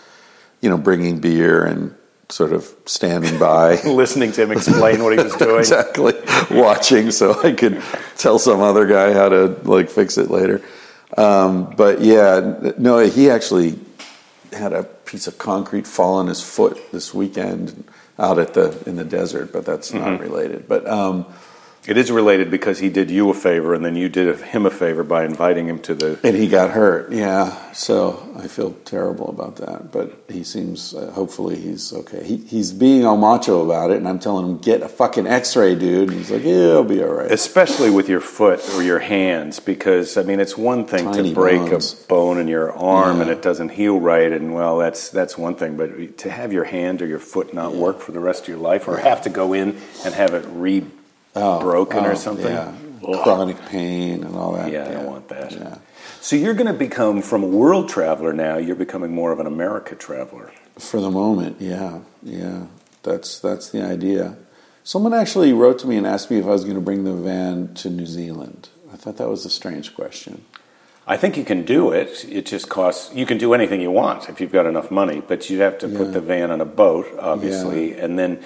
you know, bringing beer and sort of standing by. Listening to him explain what he was doing. exactly. Watching so I could tell some other guy how to like fix it later. Um, but yeah, no, he actually had a piece of concrete fall on his foot this weekend out at the in the desert, but that's not related. But um, It is related because he did you a favor, and then you did him a favor by inviting him to the. and he got hurt. Yeah, so I feel terrible about that. But he seems, uh, hopefully, he's okay. He, he's being all macho about it, and I'm telling him, "Get a fucking X-ray, dude." And he's like, "Yeah, I'll be all right." Especially with your foot or your hands, because I mean, it's one thing Tiny to break bones. a bone in your arm Yeah. and it doesn't heal right, and well, that's that's one thing. But to have your hand or your foot not work for the rest of your life, or have to go in and have it re Oh, broken Oh, or something, Yeah. Ugh. Chronic pain and all that. Yeah, I don't want that. Yeah. So you're going to become from a world traveler now. You're becoming more of an America traveler. For the moment, yeah, yeah. That's that's the idea. Someone actually wrote to me and asked me if I was going to bring the van to New Zealand. I thought that was a strange question. I think you can do it. It just costs. You can do anything you want if you've got enough money, but you'd have to Yeah. put the van on a boat, obviously, and then.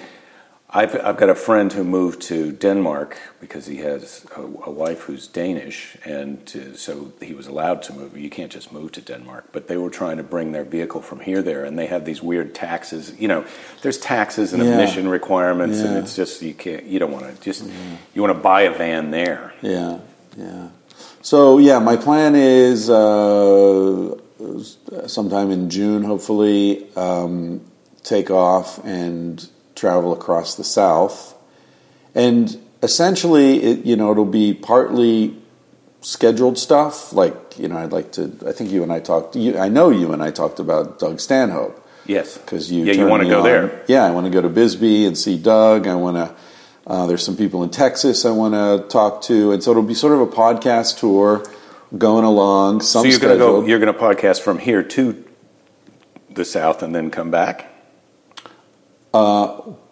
I've, I've got a friend who moved to Denmark because he has a, a wife who's Danish, and to, so he was allowed to move. You can't just move to Denmark, but they were trying to bring their vehicle from here there, and they have these weird taxes. You know, there's taxes and Yeah. emission requirements, and it's just you can't. You don't want to just. You want to buy a van there. Yeah, yeah. So yeah, my plan is uh, sometime in June, hopefully, um, take off and travel across the South, and essentially, it, you know, it'll be partly scheduled stuff. Like you know, I'd like to. I think you and I talked. You, I know you and I talked about Doug Stanhope Yes, because you Yeah, you want to go on. there. Yeah, I want to go to Bisbee and see Doug. I want to. Uh, there's some people in Texas I want to talk to, and so it'll be sort of a podcast tour going along. Some so you're going to go. You're going to podcast from here to the south and then come back.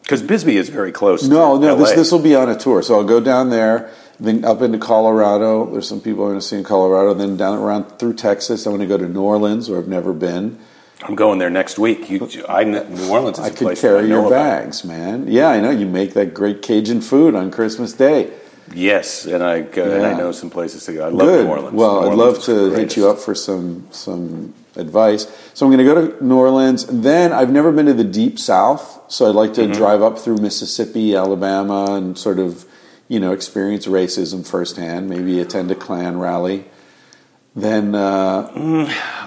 Because Bisbee is very close. Uh, No, no, this LA. this will be on a tour. So I'll go down there, then up into Colorado. There's some people I'm going to see in Colorado. Then down around through Texas. I'm going to go to New Orleans, where I've never been. I'm going there next week. You, I, New Orleans is I a could I carry know your about. bags, man. Yeah, I know you make that great Cajun food on Christmas Day. Yes, and I go, and I know some places to go. I love Good. New Orleans. Well, New I'd love to hit you up for some some advice. So I'm going to go to New Orleans, then I've never been to the deep South, so I'd like to Mm-hmm. drive up through Mississippi, Alabama, and sort of you know experience racism firsthand. Maybe attend a Klan rally. Then uh,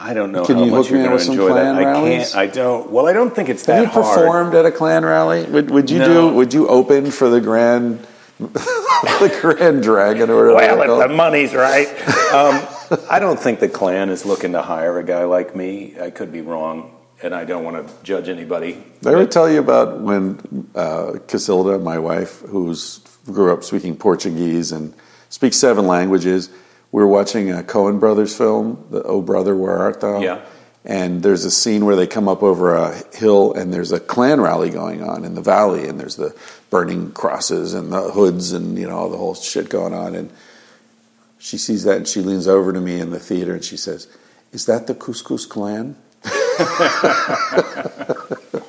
I don't know Can how you much hook me up with some that. Klan I rallies? can't. I don't. Well, I don't think it's have that you hard. performed at a Klan rally? Would, would you No. do? Would you open for the Grand the Grand Dragon or whatever? Well, if the money's right. um, I don't think the Klan is looking to hire a guy like me. I could be wrong, and I don't want to judge anybody. Did I ever tell you about when uh, Casilda, my wife, who's grew up speaking Portuguese and speaks seven languages, we were watching a Coen Brothers film, the Oh Brother, Where Art Thou? Yeah. And there's a scene where they come up over a hill and there's a Klan rally going on in the valley and there's the burning crosses and the hoods and you know all the whole shit going on and she sees that and she leans over to me in the theater and she says, "Is that the Couscous Klan?"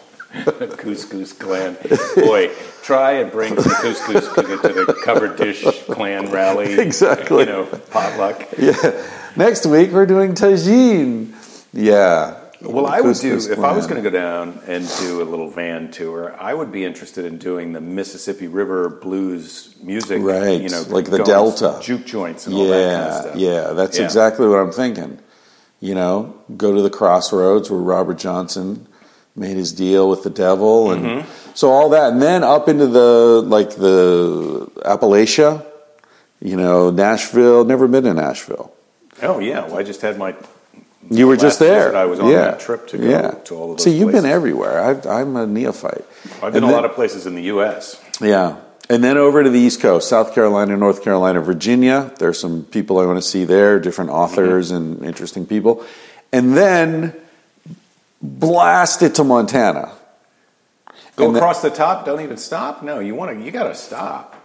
couscous clan. Boy, try and bring some couscous to the, to the covered dish clan rally. Exactly. You know, potluck. Yeah. Next week we're doing tagine. Yeah. Well, I would do if I was going to go down and do a little van tour. I would be interested in doing the Mississippi River blues music, Right, You know, like the Delta. juke joints and all that kind of Yeah, stuff. yeah, that's Yeah. exactly what I'm thinking. You know, go to the crossroads where Robert Johnson made his deal with the devil, and Mm-hmm. so all that, and then up into the like the Appalachia, you know, Nashville. Never been to Nashville. Oh yeah, well, I just had my. You were just there. I was on yeah. that trip to go yeah. to all of those See, you've been everywhere. I've, I'm a neophyte. I've been And a then- lot of places in the U.S. Yeah. And then over to the East Coast, South Carolina, North Carolina, Virginia. There's some people I want to see there, different authors and interesting people. And then blast it to Montana. Go And across the top. Don't even stop. No, you want to. You got to stop.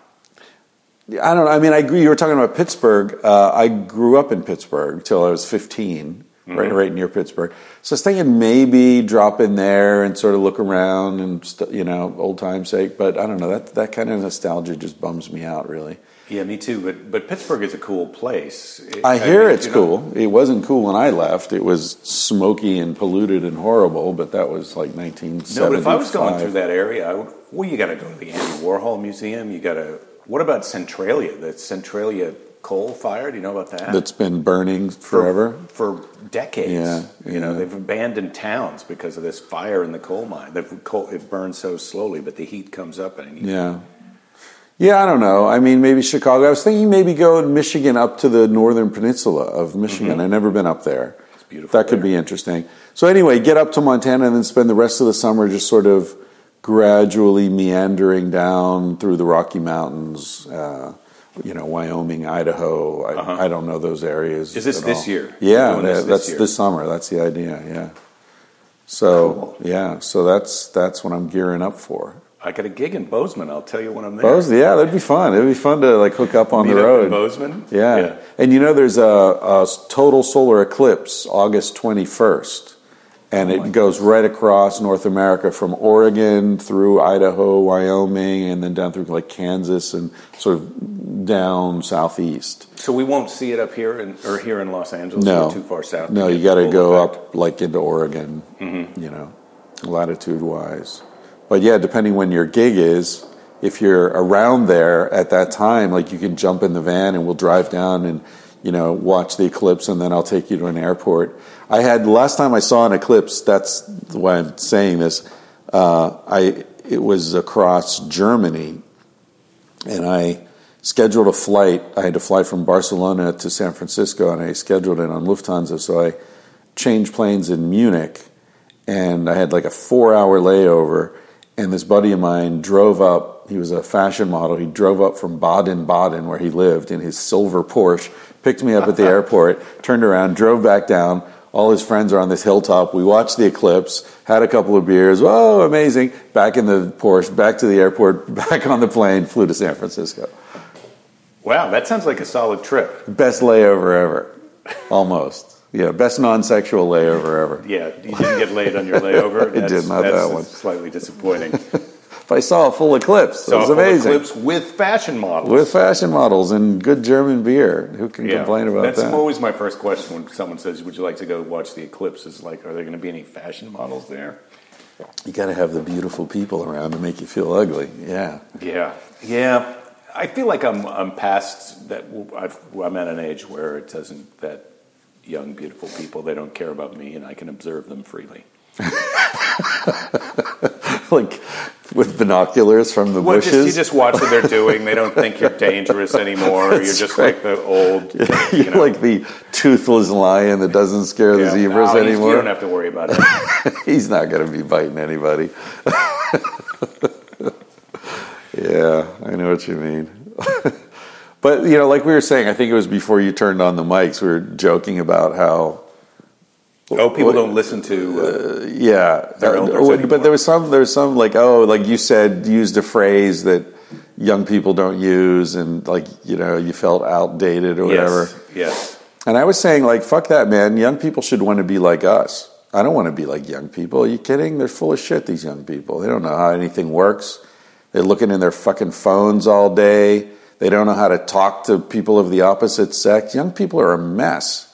I don't know. I mean, I agree. You were talking about Pittsburgh. Uh, I grew up in Pittsburgh till I was 15, right, mm-hmm. right near Pittsburgh. So I was thinking maybe drop in there and sort of look around and, st- you know, old time's sake. But I don't know. That, that kind of nostalgia just bums me out, really. Yeah, me too. But but Pittsburgh is a cool place. It- I hear mean, it's you know, cool. It wasn't cool when I left. It was smoky and polluted and horrible, but that was like 1975. No, but if I was going through that area, I would. Well, you got to go to the Andy Warhol Museum. You got to. What about Centralia? The Centralia coal fire. Do you know about that? That's been burning forever. for decades. Yeah, you know they've abandoned towns because of this fire in the coal mine. The coal it burns so slowly, but the heat comes up and Yeah. Yeah, I don't know. I mean, maybe Chicago. I was thinking maybe go in Michigan up to the northern peninsula of Michigan. I've never been up there. It's beautiful That could be interesting. So anyway, get up to Montana and then spend the rest of the summer just sort of gradually meandering down through the Rocky Mountains. Uh, you know, Wyoming, Idaho. I, I don't know those areas. Uh-huh. Is this this all. year? Yeah, this that- this that's year? this summer. That's the idea. Yeah. So Cool. yeah, so that's that's what I'm gearing up for. I got a gig in Bozeman. I'll tell you when I'm there. Bozeman, yeah, that'd be fun. It'd be fun to like hook up on Meet the road. Bozeman. Yeah. and you know, there's a, a total solar eclipse August 21st, and Oh it goes right across North America from Oregon through Idaho, Wyoming, and then down through like Kansas and sort of down southeast. So we won't see it up here in, or here in Los Angeles. No, too far south. No, you got to go effect. up like into Oregon, Mm-hmm. you know, latitude wise. But yeah, depending when your gig is, if you're around there at that time, like you can jump in the van and we'll drive down and you know watch the eclipse, and then I'll take you to an airport. I had last time I saw an eclipse. That's why I'm saying this. Uh, I it was across Germany, and I scheduled a flight. I had to fly from Barcelona to San Francisco, and I scheduled it on Lufthansa. So I changed planes in Munich, and I had like a four-hour layover. And this buddy of mine drove up. He was a fashion model. He drove up from Baden-Baden, where he lived, in his silver Porsche. Picked me up at the airport, turned around, drove back down. All his friends are on this hilltop. We watched the eclipse, had a couple of beers. Oh, amazing! Back in the Porsche, back to the airport, back on the plane, flew to San Francisco. Wow, that sounds like a solid trip. Best layover ever. Almost. Yeah, best non sexual layover ever. Yeah, you didn't get laid on your layover. I did not that one. Slightly disappointing. I saw a full eclipse. So it was full amazing. Eclipse with fashion models. With fashion models and good German beer. Who can yeah, complain about that's that? That's always my first question when someone says, "Would you like to go watch the eclipse?" Is like, are there going to be any fashion models there? You got to have the beautiful people around to make you feel ugly. Yeah. Yeah, yeah. I feel like I'm I'm past that. I've, I'm at an age where it doesn't that young beautiful people they don't care about me and I can observe them freely. like with binoculars from the Well, bushes. just, you just watch what they're doing. They don't think you're dangerous anymore. you're just right. like the old. You're you know, like the toothless lion that doesn't scare the zebras no, anymore. You don't have to worry about it. He's not going to be biting anybody. yeah, I know what you mean. but, you know, like we were saying, I think it was before you turned on the mics, we were joking about how, Oh, people don't listen to. Uh, yeah, Their uh, but there was some, there was some like, oh, like you said, used a phrase that young people don't use and like, you know, you felt outdated or whatever. yes, yes. And I was saying, like, fuck that, man. Young people should want to be like us. I don't want to be like young people. Are you kidding? They're full of shit, these young people. They don't know how anything works. They're looking in their fucking phones all day. They don't know how to talk to people of the opposite sex. Young people are a mess.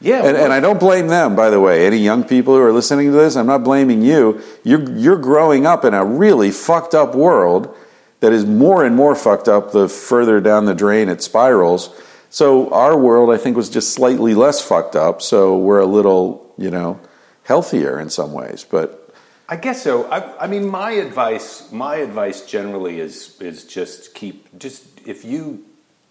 Yeah, And, well- and I don't blame them, by the way. Any young people who are listening to this, I'm not blaming you. You're, you're growing up in a really fucked up world that is more and more fucked up the further down the drain it spirals. So our world, I think, was just slightly less fucked up. So we're a little, you know, healthier in some ways. But I guess so. I, I mean, my advice, my advice generally is is just keep just if you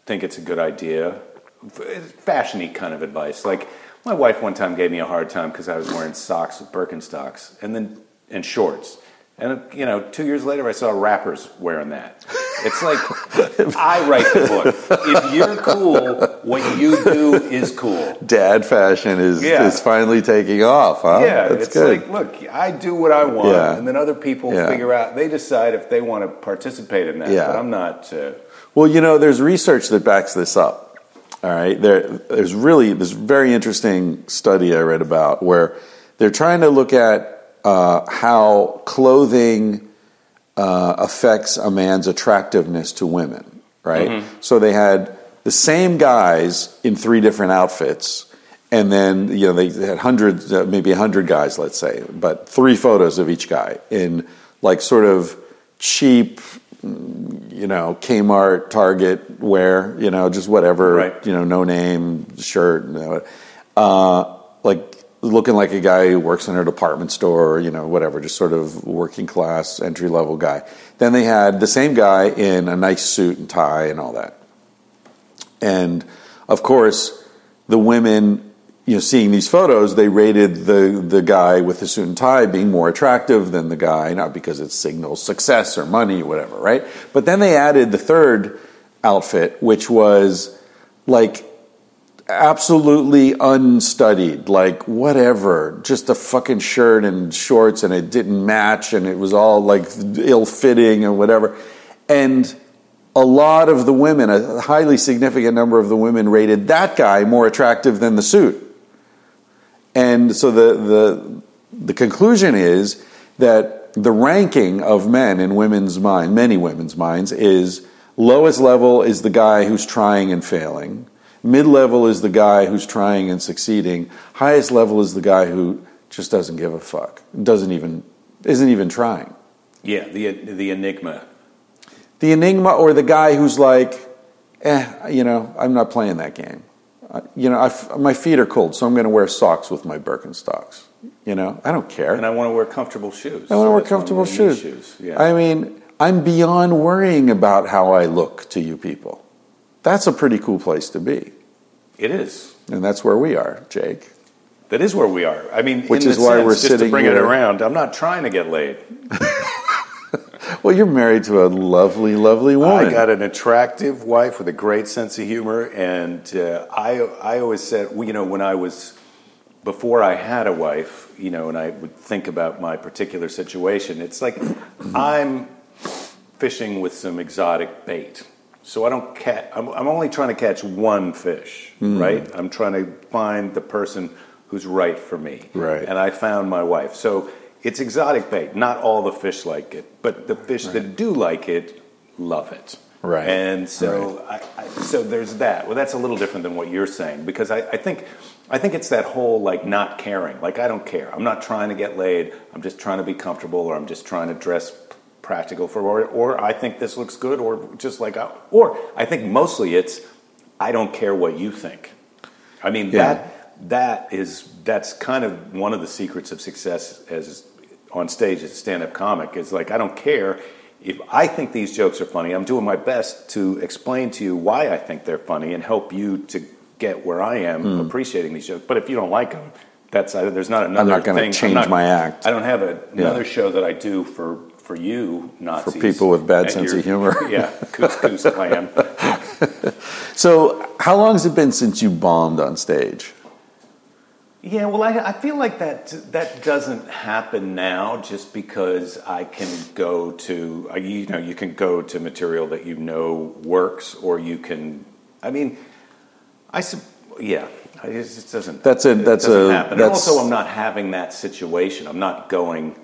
think it's a good idea, f- fashiony kind of advice. Like my wife one time gave me a hard time because I was wearing socks with Birkenstocks and then and shorts. And you know, two years later, I saw rappers wearing that. It's like I write the book. If you're cool, what you do is cool. dad fashion is, Yeah. is finally taking off, huh? Yeah, That's it's good. like, look, I do what I want, Yeah. and then other people Yeah. figure out. They decide if they want to participate in that. Yeah. But I'm not. Uh, Well, you know, there's research that backs this up. All right, there, there's really this very interesting study I read about where they're trying to look at uh, how clothing uh, affects a man's attractiveness to women. Right, so they had the same guys in three different outfits. And then you know they had hundreds, uh, maybe a hundred guys, let's say, but three photos of each guy in like sort of cheap, you know, Kmart, Target wear, you know, just whatever, Right. you know, no name shirt, you know, uh, like looking like a guy who works in a department store, you know, whatever, just sort of working class, entry level guy. Then they had the same guy in a nice suit and tie and all that. And of course, the women, you know, seeing these photos, they rated the the guy with the suit and tie being more attractive than the guy, not because it signals success or money or whatever, right? But then they added the third outfit, which was like absolutely unstudied, like whatever, just a fucking shirt and shorts, and it didn't match, and it was all like ill fitting and whatever. And a lot of the women, a highly significant number of the women, rated that guy more attractive than the suit. And so the the the conclusion is that the ranking of men in women's mind, many women's minds, is lowest level is the guy who's trying and failing. Mid level is the guy who's trying and succeeding. Highest level is the guy who just doesn't give a fuck. Doesn't even isn't even trying. yeah, the the enigma. The enigma or the guy who's like, eh, you know, I'm not playing that game. You know, I my feet are cold, so I'm going to wear socks with my Birkenstocks. You know, I don't care. And I want to wear comfortable shoes. I want to wear That's why I'm comfortable these shoes. Yeah. I mean, I'm beyond worrying about how I look to you people. That's a pretty cool place to be. it is. And that's where we are, Jake. That is where we are. I mean, Which is why sense, we're just to sitting bring it around. I'm not trying to get laid. Well, you're married to a lovely, lovely woman. I got an attractive wife with a great sense of humor, and uh, I I always said, well, you know, when I was before I had a wife, you know, and I would think about my particular situation, it's like I'm fishing with some exotic bait. So I don't catch. I'm, I'm only trying to catch one fish, Hmm. right? I'm trying to find the person who's right for me, Right. And I found my wife. So it's exotic bait. Not all the fish like it, but the fish that do like it love it, Right. And so, I, I, so there's that. Well, that's a little different than what you're saying because I, I think, I think it's that whole like not caring. Like I don't care. I'm not trying to get laid. I'm just trying to be comfortable, or I'm just trying to dress practical for, or, or I think this looks good, or just like, uh, or I think mostly it's I don't care what you think. I mean Yeah. that that is that's kind of one of the secrets of success as on stage as a stand-up comic is like I don't care if I think these jokes are funny. I'm doing my best to explain to you why I think they're funny and help you to get where I am Hmm. appreciating these jokes. But if you don't like them, that's uh, there's not another. I'm not gonna thing. Change not- my act. I don't have a, another show that I do for for you Nazis for people with bad sense your- of humor. Yeah, couscous clan. so, how long has it been since you bombed on stage? Yeah, well, I, I feel like that that doesn't happen now, just because I can go to you know you can go to material that you know works, or you can. I mean, I yeah. it just doesn't. That's a- it that's doesn't a- happen. And also, I'm not having that situation. I'm not going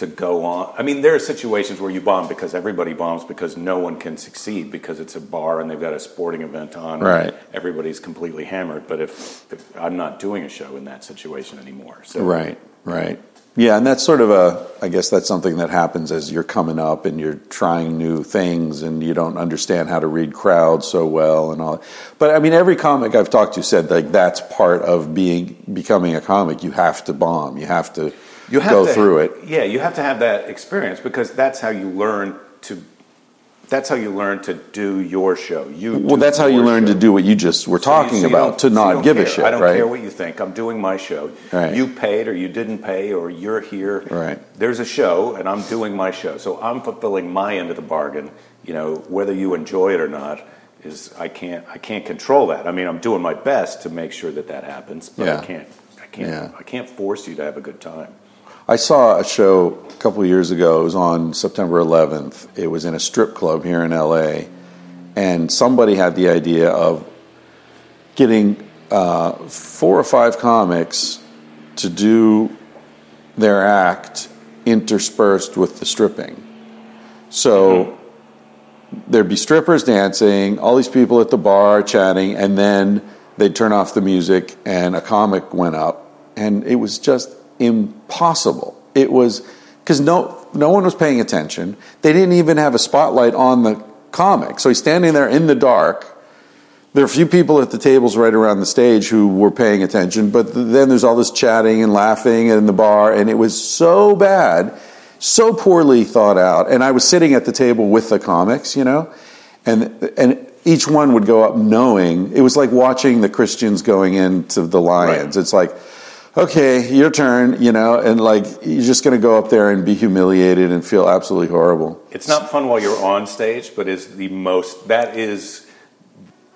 to go on. I mean, there are situations where you bomb because everybody bombs because no one can succeed because it's a bar and they've got a sporting event on. Right. Everybody's completely hammered. But if, if I'm not doing a show in that situation anymore, so Right, right. Yeah, and that's sort of a, I guess that's something that happens as you're coming up and you're trying new things and you don't understand how to read crowds so well and all. But I mean, every comic I've talked to said like that's part of being becoming a comic. You have to bomb. You have to you have go to, through it. Yeah, you have to have that experience because that's how you learn to. That's how you learn to do your show. You Well, that's how you learn show. to do what you just were So you- talking so you about don't- to so not give a shit. I don't right? care what you think. I'm doing my show. Right. You paid or you didn't pay or you're here. Right. There's a show and I'm doing my show. So I'm fulfilling my end of the bargain. You know, whether you enjoy it or not is I can't I can't control that. I mean, I'm doing my best to make sure that that happens, but Yeah. I can't I can't Yeah. I can't force you to have a good time. I saw a show a couple years ago. It was on September 11th. It was in a strip club here in LA, and somebody had the idea of getting uh, four or five comics to do their act interspersed with the stripping. So there'd be strippers dancing, all these people at the bar chatting, and then they'd turn off the music and a comic went up, and it was just impossible. It was because no no one was paying attention. They didn't even have a spotlight on the comic, so he's standing there in the dark. There are a few people at the tables right around the stage who were paying attention, but then there's all this chatting and laughing in the bar, and it was so bad, so poorly thought out. And I was sitting at the table with the comics, you know, and and each one would go up knowing it was like watching the Christians going into the Lions. It's like, okay, your turn, you know, and like you're just going to go up there and be humiliated and feel absolutely horrible. It's not fun while you're on stage, but is the most that is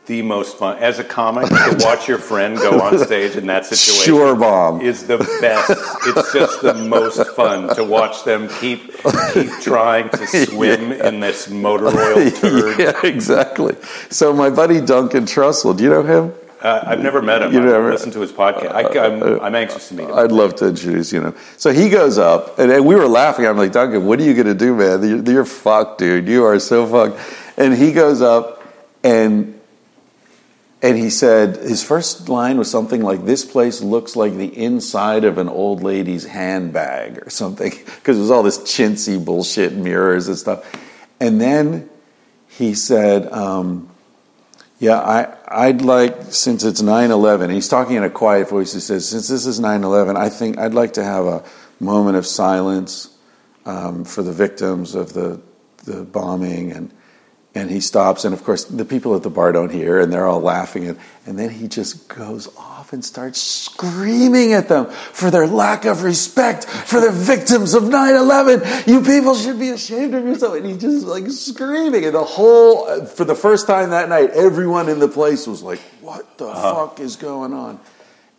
the most fun as a comic to watch your friend go on stage in that situation. Sure bomb. is the best. It's just the most fun to watch them keep keep trying to swim in this motor oil turd. yeah, exactly. So my buddy Duncan Trussell, do you know him? Uh, I've never met him. You I've never- listened to his podcast. I, I'm, I'm anxious to meet him. I'd love to introduce you. Know. So he goes up, and, and we were laughing. I'm like, Duncan, what are you going to do, man? You're, you're fucked, dude. You are so fucked. And he goes up, and and he said his first line was something like, "This place looks like the inside of an old lady's handbag or something," because it was all this chintzy bullshit mirrors and stuff. And then he said. Um, yeah, I, I'd like, since it's 9 11, he's talking in a quiet voice. He says, Since this is 9 11, I think I'd like to have a moment of silence um, for the victims of the, the bombing. And, and he stops, and of course, the people at the bar don't hear, and they're all laughing. And, and then he just goes off and starts screaming at them for their lack of respect for the victims of 9 11. You people should be ashamed of yourself. And he just like screaming. And the whole, for the first time that night, everyone in the place was like, What the uh-huh. fuck is going on?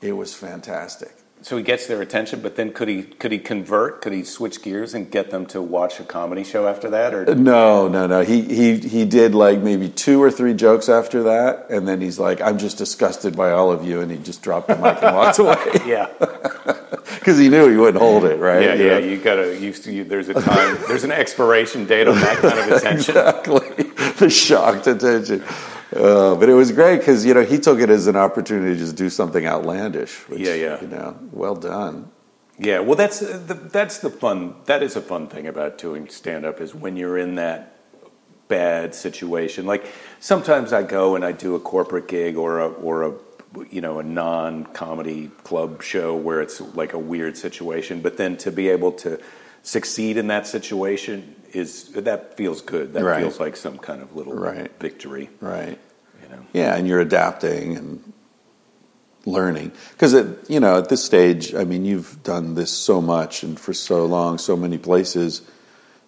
It was fantastic. So he gets their attention, but then could he could he convert? Could he switch gears and get them to watch a comedy show after that? Or uh, No, no, no. He he he did like maybe two or three jokes after that, and then he's like, "I'm just disgusted by all of you," and he just dropped the mic and walked away yeah, because he knew he wouldn't hold it, right? yeah, You yeah. know? You gotta. You, you, there's a time. There's an expiration date on that kind of attention. exactly. the shocked attention. Uh, but it was great because you know he took it as an opportunity to just do something outlandish. Which, Yeah, yeah. You know, well done. Yeah, well, that's uh, the, that's the fun. That is a fun thing about doing stand up is when you're in that bad situation. Like sometimes I go and I do a corporate gig or a or a you know a non comedy club show where it's like a weird situation, but then to be able to succeed in that situation is that feels good. That Right. feels like some kind of little Right. victory. Right. You know. Yeah, and you're adapting and learning because you know at this stage, I mean, you've done this so much and for so long, so many places.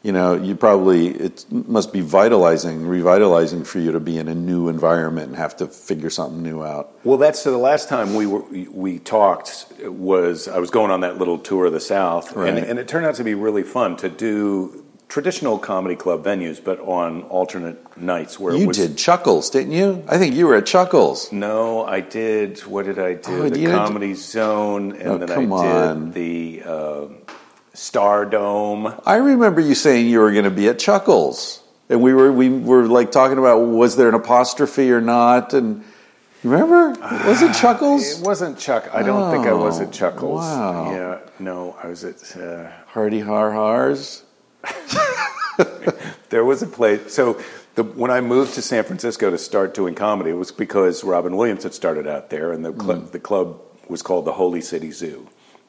You know, you probably it must be vitalizing, revitalizing for you to be in a new environment and have to figure something new out. Well, that's so the last time we were we talked was I was going on that little tour of the South, Right. and, and it turned out to be really fun to do traditional comedy club venues, but on alternate nights where it You was. did Chuckles, didn't you? I think you were at Chuckles. No, I did. What did I do? Oh, the you did- Comedy Zone, and Oh, then I did on. the uh, Star Dome. I remember you saying you were going to be at Chuckles, and we were we were like talking about was there an apostrophe or not, and remember was it Chuckles? It wasn't Chuck. I don't think I was Oh, at Chuckles. wow. Yeah, no, I was at. Uh, Hardy har hars. There was a place. So the, when I moved to San Francisco to start doing comedy, it was because Robin Williams had started out there, and the club, mm. the club was called the Holy City Zoo,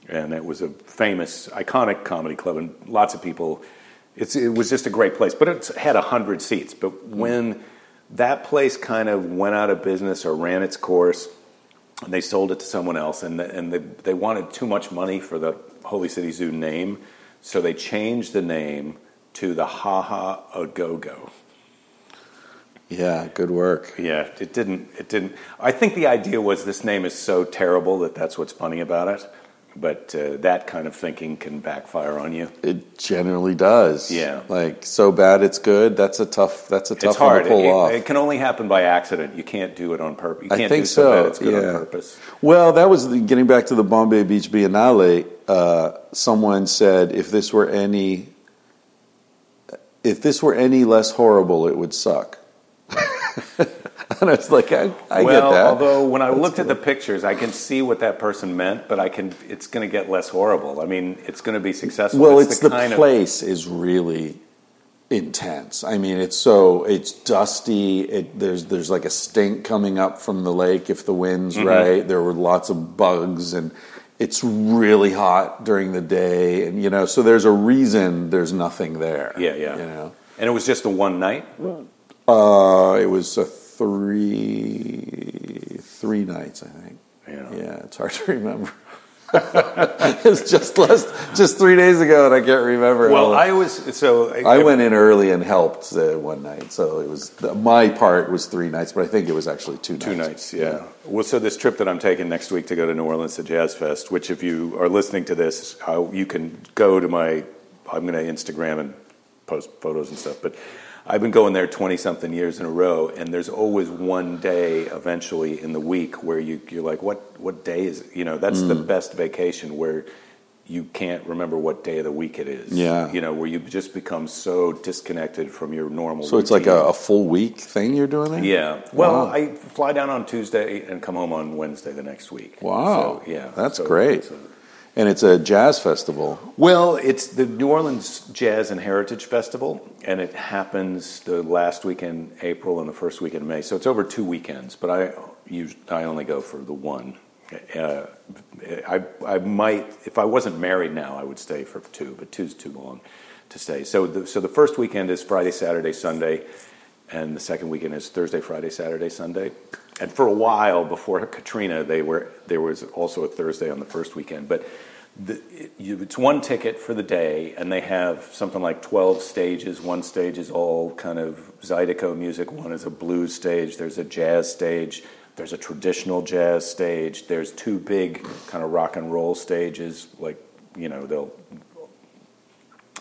and it was a famous, iconic comedy club, and lots of people. It's, it was just a great place, but it had a hundred seats. But mm. when that place kind of went out of business or ran its course, and they sold it to someone else, and the, and the, they wanted too much money for the Holy City Zoo name, so they changed the name to the Ha Ha A Go Go. Yeah, good work. Yeah, it didn't. It didn't. I think the idea was this name is so terrible that that's what's funny about it. But uh, that kind of thinking can backfire on you. It generally does. Yeah. like so bad it's good. That's a tough. That's a tough it's hard. one to pull it, off. it can only happen by accident. You can't do it on purpose. You I can't think do so, so, bad it's good yeah. on purpose. Well, that was the, getting back to the Bombay Beach Biennale. Uh, someone said if this were any, if this were any less horrible, it would suck. and I was like, I, I well, get that. although when I looked at the pictures, I can see what that person meant, but I can. It's going to get less horrible. I mean, it's going to be successful. well, it's, the, kind of place is really intense. I mean, it's so it's dusty. It, there's there's like a stink coming up from the lake if the wind's Mm-hmm. right. There were lots of bugs and. It's really hot during the day, and you know, so there's a reason there's nothing there. Yeah, yeah. You know, And it was just the one night. uh, it was a three three nights, I think. Yeah. Yeah, it's hard to remember. it's just less, just three days ago, and I can't remember. Well, I was so. I went in early and helped uh, one night, so it was my part was three nights, but I think it was actually two, Two nights. nights, yeah. Well, so this trip that I'm taking next week to go to New Orleans to Jazz Fest, which if you are listening to this, uh, you can go to my. I'm going to Instagram and post photos and stuff, but I've been going there 20 something years in a row, and there's always one day eventually in the week where you, you're like, what what day is? it? You know, that's the Mm. best vacation where you can't remember what day of the week it is. Yeah. you know, where you just become so disconnected from your normal. So it's like a, a full week thing you're doing there. Yeah. Well, Wow. I fly down on Tuesday and come home on Wednesday the next week. Wow. So, yeah. That's So great. it's a- and it's a jazz festival. well, it's the New Orleans Jazz and Heritage Festival, and it happens the last weekend April and the first weekend May. So it's over two weekends, but I I only go for the one. Uh, I I might if I wasn't married now I would stay for two, but two's too long to stay. So the, so the first weekend is Friday, Saturday, Sunday, and the second weekend is Thursday, Friday, Saturday, Sunday. And for a while before Katrina, they were there was also a Thursday on the first weekend, but the, you, it's one ticket for the day, and they have something like twelve stages. One stage is all kind of Zydeco music. One is a blues stage. There's a jazz stage. There's a traditional jazz stage. There's two big kind of rock and roll stages. Like you know they'll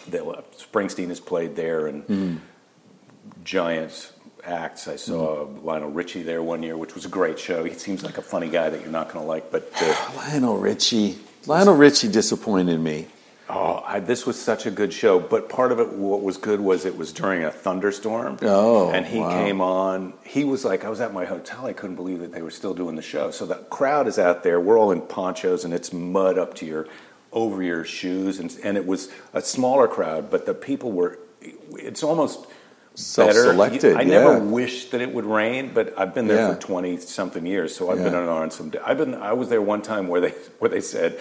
they'll uh, Springsteen has played there and mm-hmm. giant acts. I saw Lionel Richie there one year, which was a great show. He seems like a funny guy that you're not going to like, but uh, Lionel Richie. Lionel Richie disappointed me. oh, I, this was such a good show. But part of it, what was good was it was during a thunderstorm. Oh, and he wow. came on. He was like, I was at my hotel. I couldn't believe that they were still doing the show. So the crowd is out there. We're all in ponchos, and it's mud up to your over your shoes, and and it was a smaller crowd, but the people were. It's almost better. Self-selected, I never yeah. wished that it would rain, but I've been there Yeah. for twenty something years, so I've been on some. I've been. I was there one time where they where they said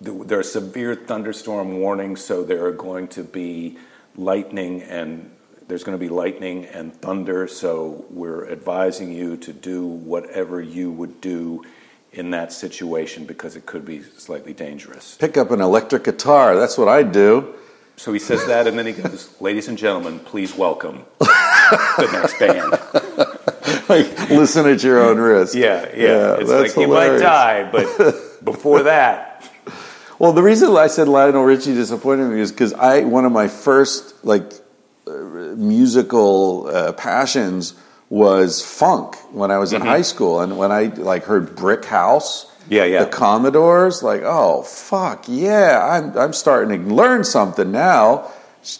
there are severe thunderstorm warnings, so there are going to be lightning and there's going to be lightning and thunder. So we're advising you to do whatever you would do in that situation because it could be slightly dangerous. Pick up an electric guitar. That's what I'd do. So he says that, and then he goes, "Ladies and gentlemen, please welcome the next band." like listen at your own risk. Yeah, yeah. Yeah, it's like you might die, but before that, Well, the reason I said Lionel Richie disappointed me is because I one of my first like musical uh, passions was funk when I was in high school, and when I like heard Brick House, Mm-hmm. Yeah, yeah. the Commodores, like oh fuck yeah, I'm I'm starting to learn something now,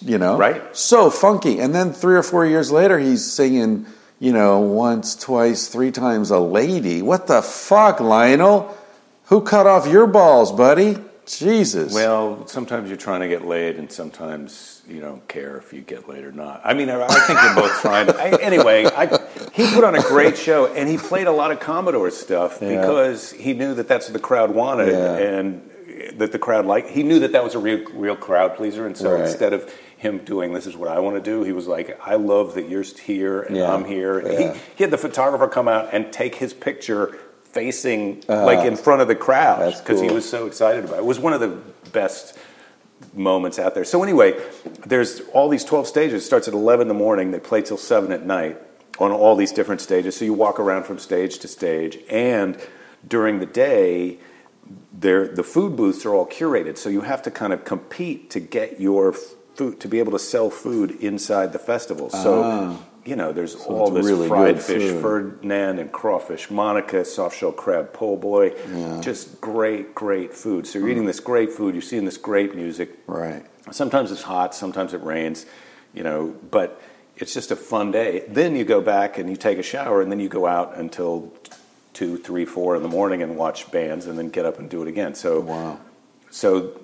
you know, Right. So funky, and then three or four years later, he's singing, you know, once, twice, three times a lady. What the fuck, Lionel? Who cut off your balls, buddy? Jesus. Well, sometimes you're trying to get laid, and sometimes you don't care if you get laid or not. I mean, I, I think you're both trying. I, anyway, I, he put on a great show, and he played a lot of Commodore stuff Yeah. because he knew that that's what the crowd wanted, Yeah. and that the crowd liked. He knew that that was a real, real crowd pleaser, and so Right. instead of him doing this is what I want to do, he was like, I love that you're here and Yeah. I'm here. Yeah. He, he had the photographer come out and take his picture facing Uh, like in front of the crowd because he was so excited about it. It was one of the best moments out there. So anyway, there's all these 12 stages. It starts at 11 in the morning. They play till 7 at night on all these different stages. So you walk around from stage to stage. And during the day, the food booths are all curated. So you have to kind of compete to get your food, to be able to sell food inside the festival. So, Ah. You know, there's all this really fried fish, food. Ferdinand and crawfish, Monica, soft shell crab, po' boy. Just great, great food. So you're eating this great food, you're seeing this great music. right. Sometimes it's hot, sometimes it rains, you know, but it's just a fun day. Then you go back and you take a shower, and then you go out until two, three, four in the morning and watch bands, and then get up and do it again. So, Wow. so,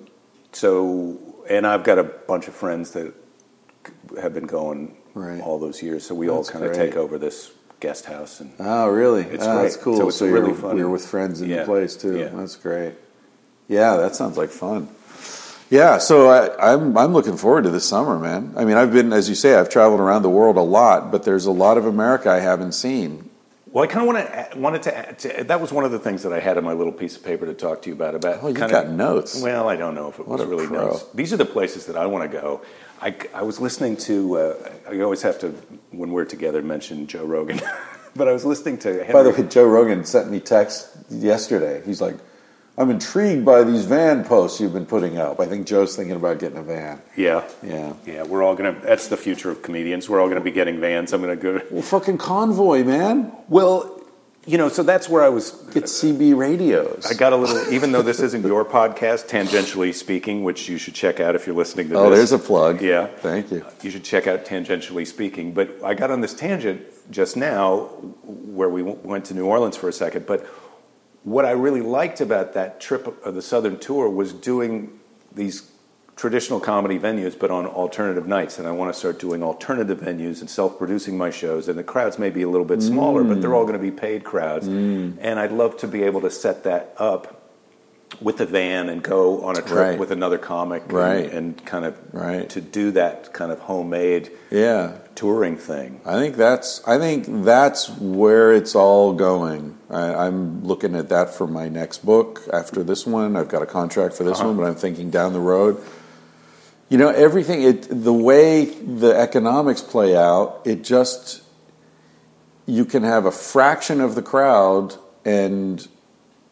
so, and I've got a bunch of friends that have been going Right. all those years, so we all That's kind of take over this guest house and. Oh, really? It's oh, That's cool. So it's really you're, fun. You're with friends in Yeah. the place too. Yeah. That's great. Yeah, that sounds like fun. Yeah, so I, I'm I'm looking forward to this summer, man. I mean, I've been, as you say, I've traveled around the world a lot, but there's a lot of America I haven't seen. Well, I kind of want to wanted to, add to. That was one of the things that I had on my little piece of paper to talk to you about. About Oh, you kind got of, notes. Well, I don't know if it What was really pro. notes. These are the places that I want to go. I, I was listening to. Uh, I always have to when we're together mention Joe Rogan, but I was listening to. Henry, By the way, Joe Rogan sent me text yesterday. He's like, "I'm intrigued by these van posts you've been putting up." I think Joe's thinking about getting a van. yeah, Yeah. yeah, we're all gonna. That's the future of comedians. We're all gonna be getting vans. I'm gonna go. Well, fucking convoy, man. Well, you know, so that's where I was. Get CB radios. I got a little, even though this isn't your podcast, tangentially speaking, which you should check out if you're listening to oh, this. Oh, there's a plug. Yeah. Thank you. You should check out Tangentially Speaking. But I got on this tangent just now where we went to New Orleans for a second. But what I really liked about that trip of the Southern tour was doing these traditional comedy venues, but on alternative nights. And I want to start doing alternative venues and self producing my shows. And the crowds may be a little bit smaller, but they're all going to be paid crowds. Mm. And I'd love to be able to set that up with a van and go on a trip Right. with another comic and- Right. and kind of Right. to do that kind of homemade Yeah. touring thing. I think that's I think that's where it's all going. I, I'm looking at that for my next book after this one. I've got a contract for this Uh-huh. one, but I'm thinking down the road. You know, everything it the way the economics play out, it just you can have a fraction of the crowd and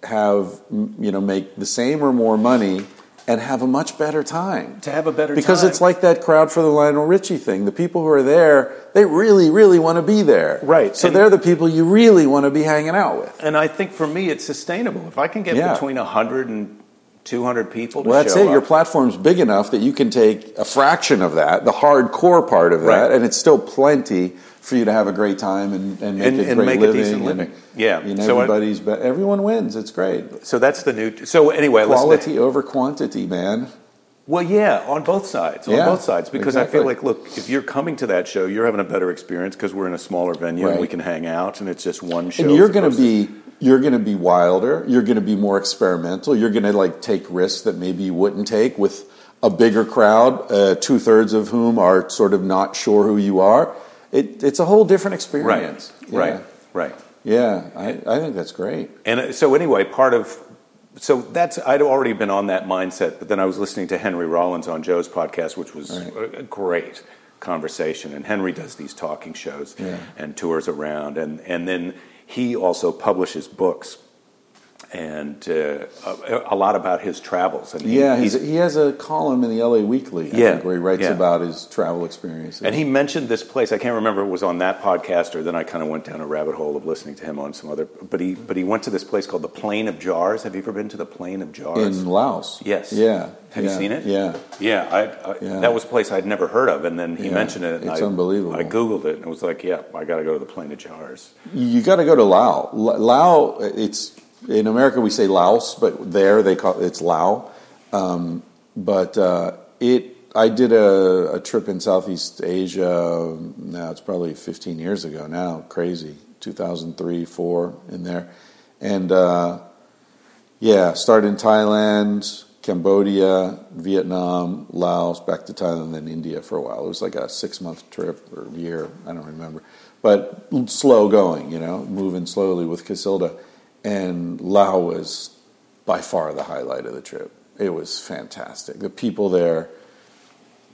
have you know make the same or more money and have a much better time To have a better because time. it's like that crowd for the Lionel Richie thing. The people who are there, they really, really want to be there. Right. So And- they're the people you really want to be hanging out with. and I think for me it's sustainable. If I can get Yeah. between 100 and 200 people to Well, that's it. Your platform's big enough that you can take a fraction of that, the hardcore part of that, Right. and it's still plenty for you to have a great time and, and make And- a and great make a living. decent and, living. Yeah. You know, So everybody's be- everyone wins. It's great. so that's the new. So anyway, listen to- Quality over quantity, man. Well, yeah, on both sides, on Yeah, both sides, because I feel like, look, if you're coming to that show, you're having a better experience because we're in a smaller venue and we can hang out, and it's just one show. and you're going to be you're going to be wilder you're going to be more experimental you're going to like take risks that maybe you wouldn't take with a bigger crowd uh, two-thirds of whom are sort of not sure who you are it, it's a whole different experience right, yeah. right. yeah I, I think that's great And uh, so anyway, part of so that's I'd already been on that mindset, but then I was listening to Henry Rollins on Joe's podcast, which was Right. a, a great conversation. And Henry does these talking shows Yeah. and tours around, and and then he also publishes books. And uh, a, a, lot about his travels. And he, yeah, he has a column in the LA Weekly, I yeah, think, where he writes yeah. about his travel experiences. And he mentioned this place. I can't remember if it was on that podcast or then I kind of went down a rabbit hole of listening to him on some other. But he but he went to this place called the Plain of Jars. Have you ever been to the Plain of Jars in Laos? Yes. Yeah. Have yeah, you seen it? Yeah. Yeah, I, I. That was a place I'd never heard of, and then he mentioned it. it's I, unbelievable. I googled it and it was like, yeah, I got to go to the Plain of Jars. You got to go to Laos. Laos, it's in America we say Laos, but there they call it's Lao. Um, but uh, it, I did a, a, trip in Southeast Asia. Now it's probably 15 years ago. Now crazy, 2003, four in there, and uh, yeah, started in Thailand, Cambodia, Vietnam, Laos, back to Thailand, then India for a while. It was like a six month trip or year, I don't remember, but slow going, you know, moving slowly with Cacilda and Lao was by far the highlight of the trip. It was fantastic. The people there.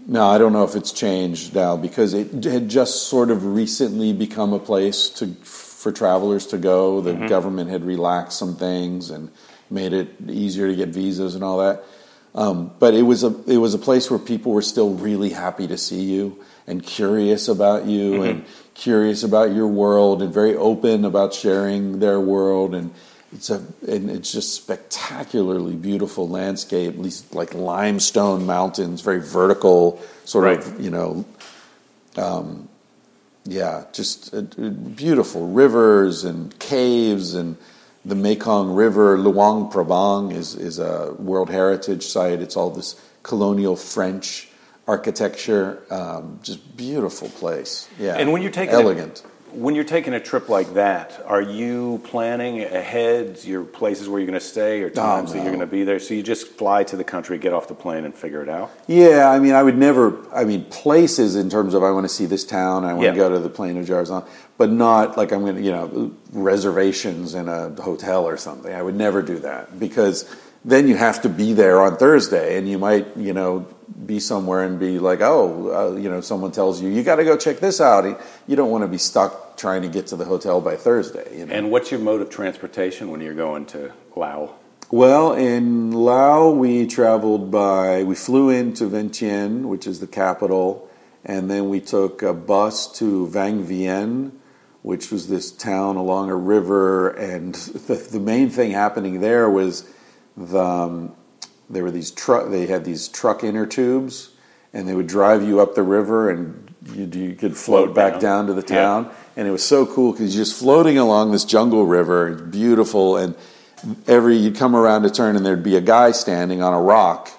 Now I don't know if it's changed now because it had just sort of recently become a place to for travelers to go. The mm-hmm. government had relaxed some things and made it easier to get visas and all that. Um, but it was a it was a place where people were still really happy to see you and curious about you mm-hmm. and curious about your world and very open about sharing their world and it's a and it's just spectacularly beautiful landscape these like limestone mountains very vertical sort right. of you know um, yeah just uh, beautiful rivers and caves and the Mekong River Luang Prabang is is a World Heritage site it's all this colonial French architecture, um, just beautiful place. Yeah, and when you take elegant. When you're taking a trip like that, are you planning ahead your places where you're going to stay or times oh, no. that you're going to be there? So you just fly to the country, get off the plane, and figure it out. Yeah, I mean, I would never. I mean, places in terms of I want to see this town, I want yeah. to go to the Plain of Jars, but not like I'm going to, you know, reservations in a hotel or something. I would never do that because then you have to be there on Thursday, and you might, you know, be somewhere and be like, oh, uh, you know, someone tells you you got to go check this out. You don't want to be stuck trying to get to the hotel by Thursday. You know? And what's your mode of transportation when you're going to Laos? Well, in Laos, we traveled by, we flew into Vientiane, which is the capital, and then we took a bus to Vang Vieng, which was this town along a river. And the, the main thing happening there was the, um, there were these truck. They had these truck inner tubes, and they would drive you up the river, and you, you could float, float back down. down. to the town. Yeah. And it was so cool because you're just floating along this jungle river. It's beautiful, and every you'd come around a turn, and there'd be a guy standing on a rock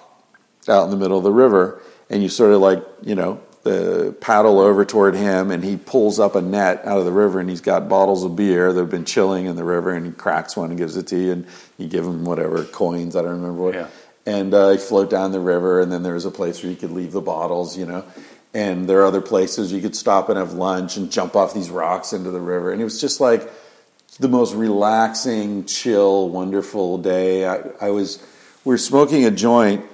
out in the middle of the river, and you sort of like you know the paddle over toward him, and he pulls up a net out of the river, and he's got bottles of beer that have been chilling in the river, and he cracks one and gives it to you, and you give him whatever coins. I don't remember what. Yeah and uh, you float down the river, and then there's a place where you could leave the bottles, you know. And there are other places you could stop and have lunch and jump off these rocks into the river. And it was just like the most relaxing, chill, wonderful day. I, I was, we were smoking a joint.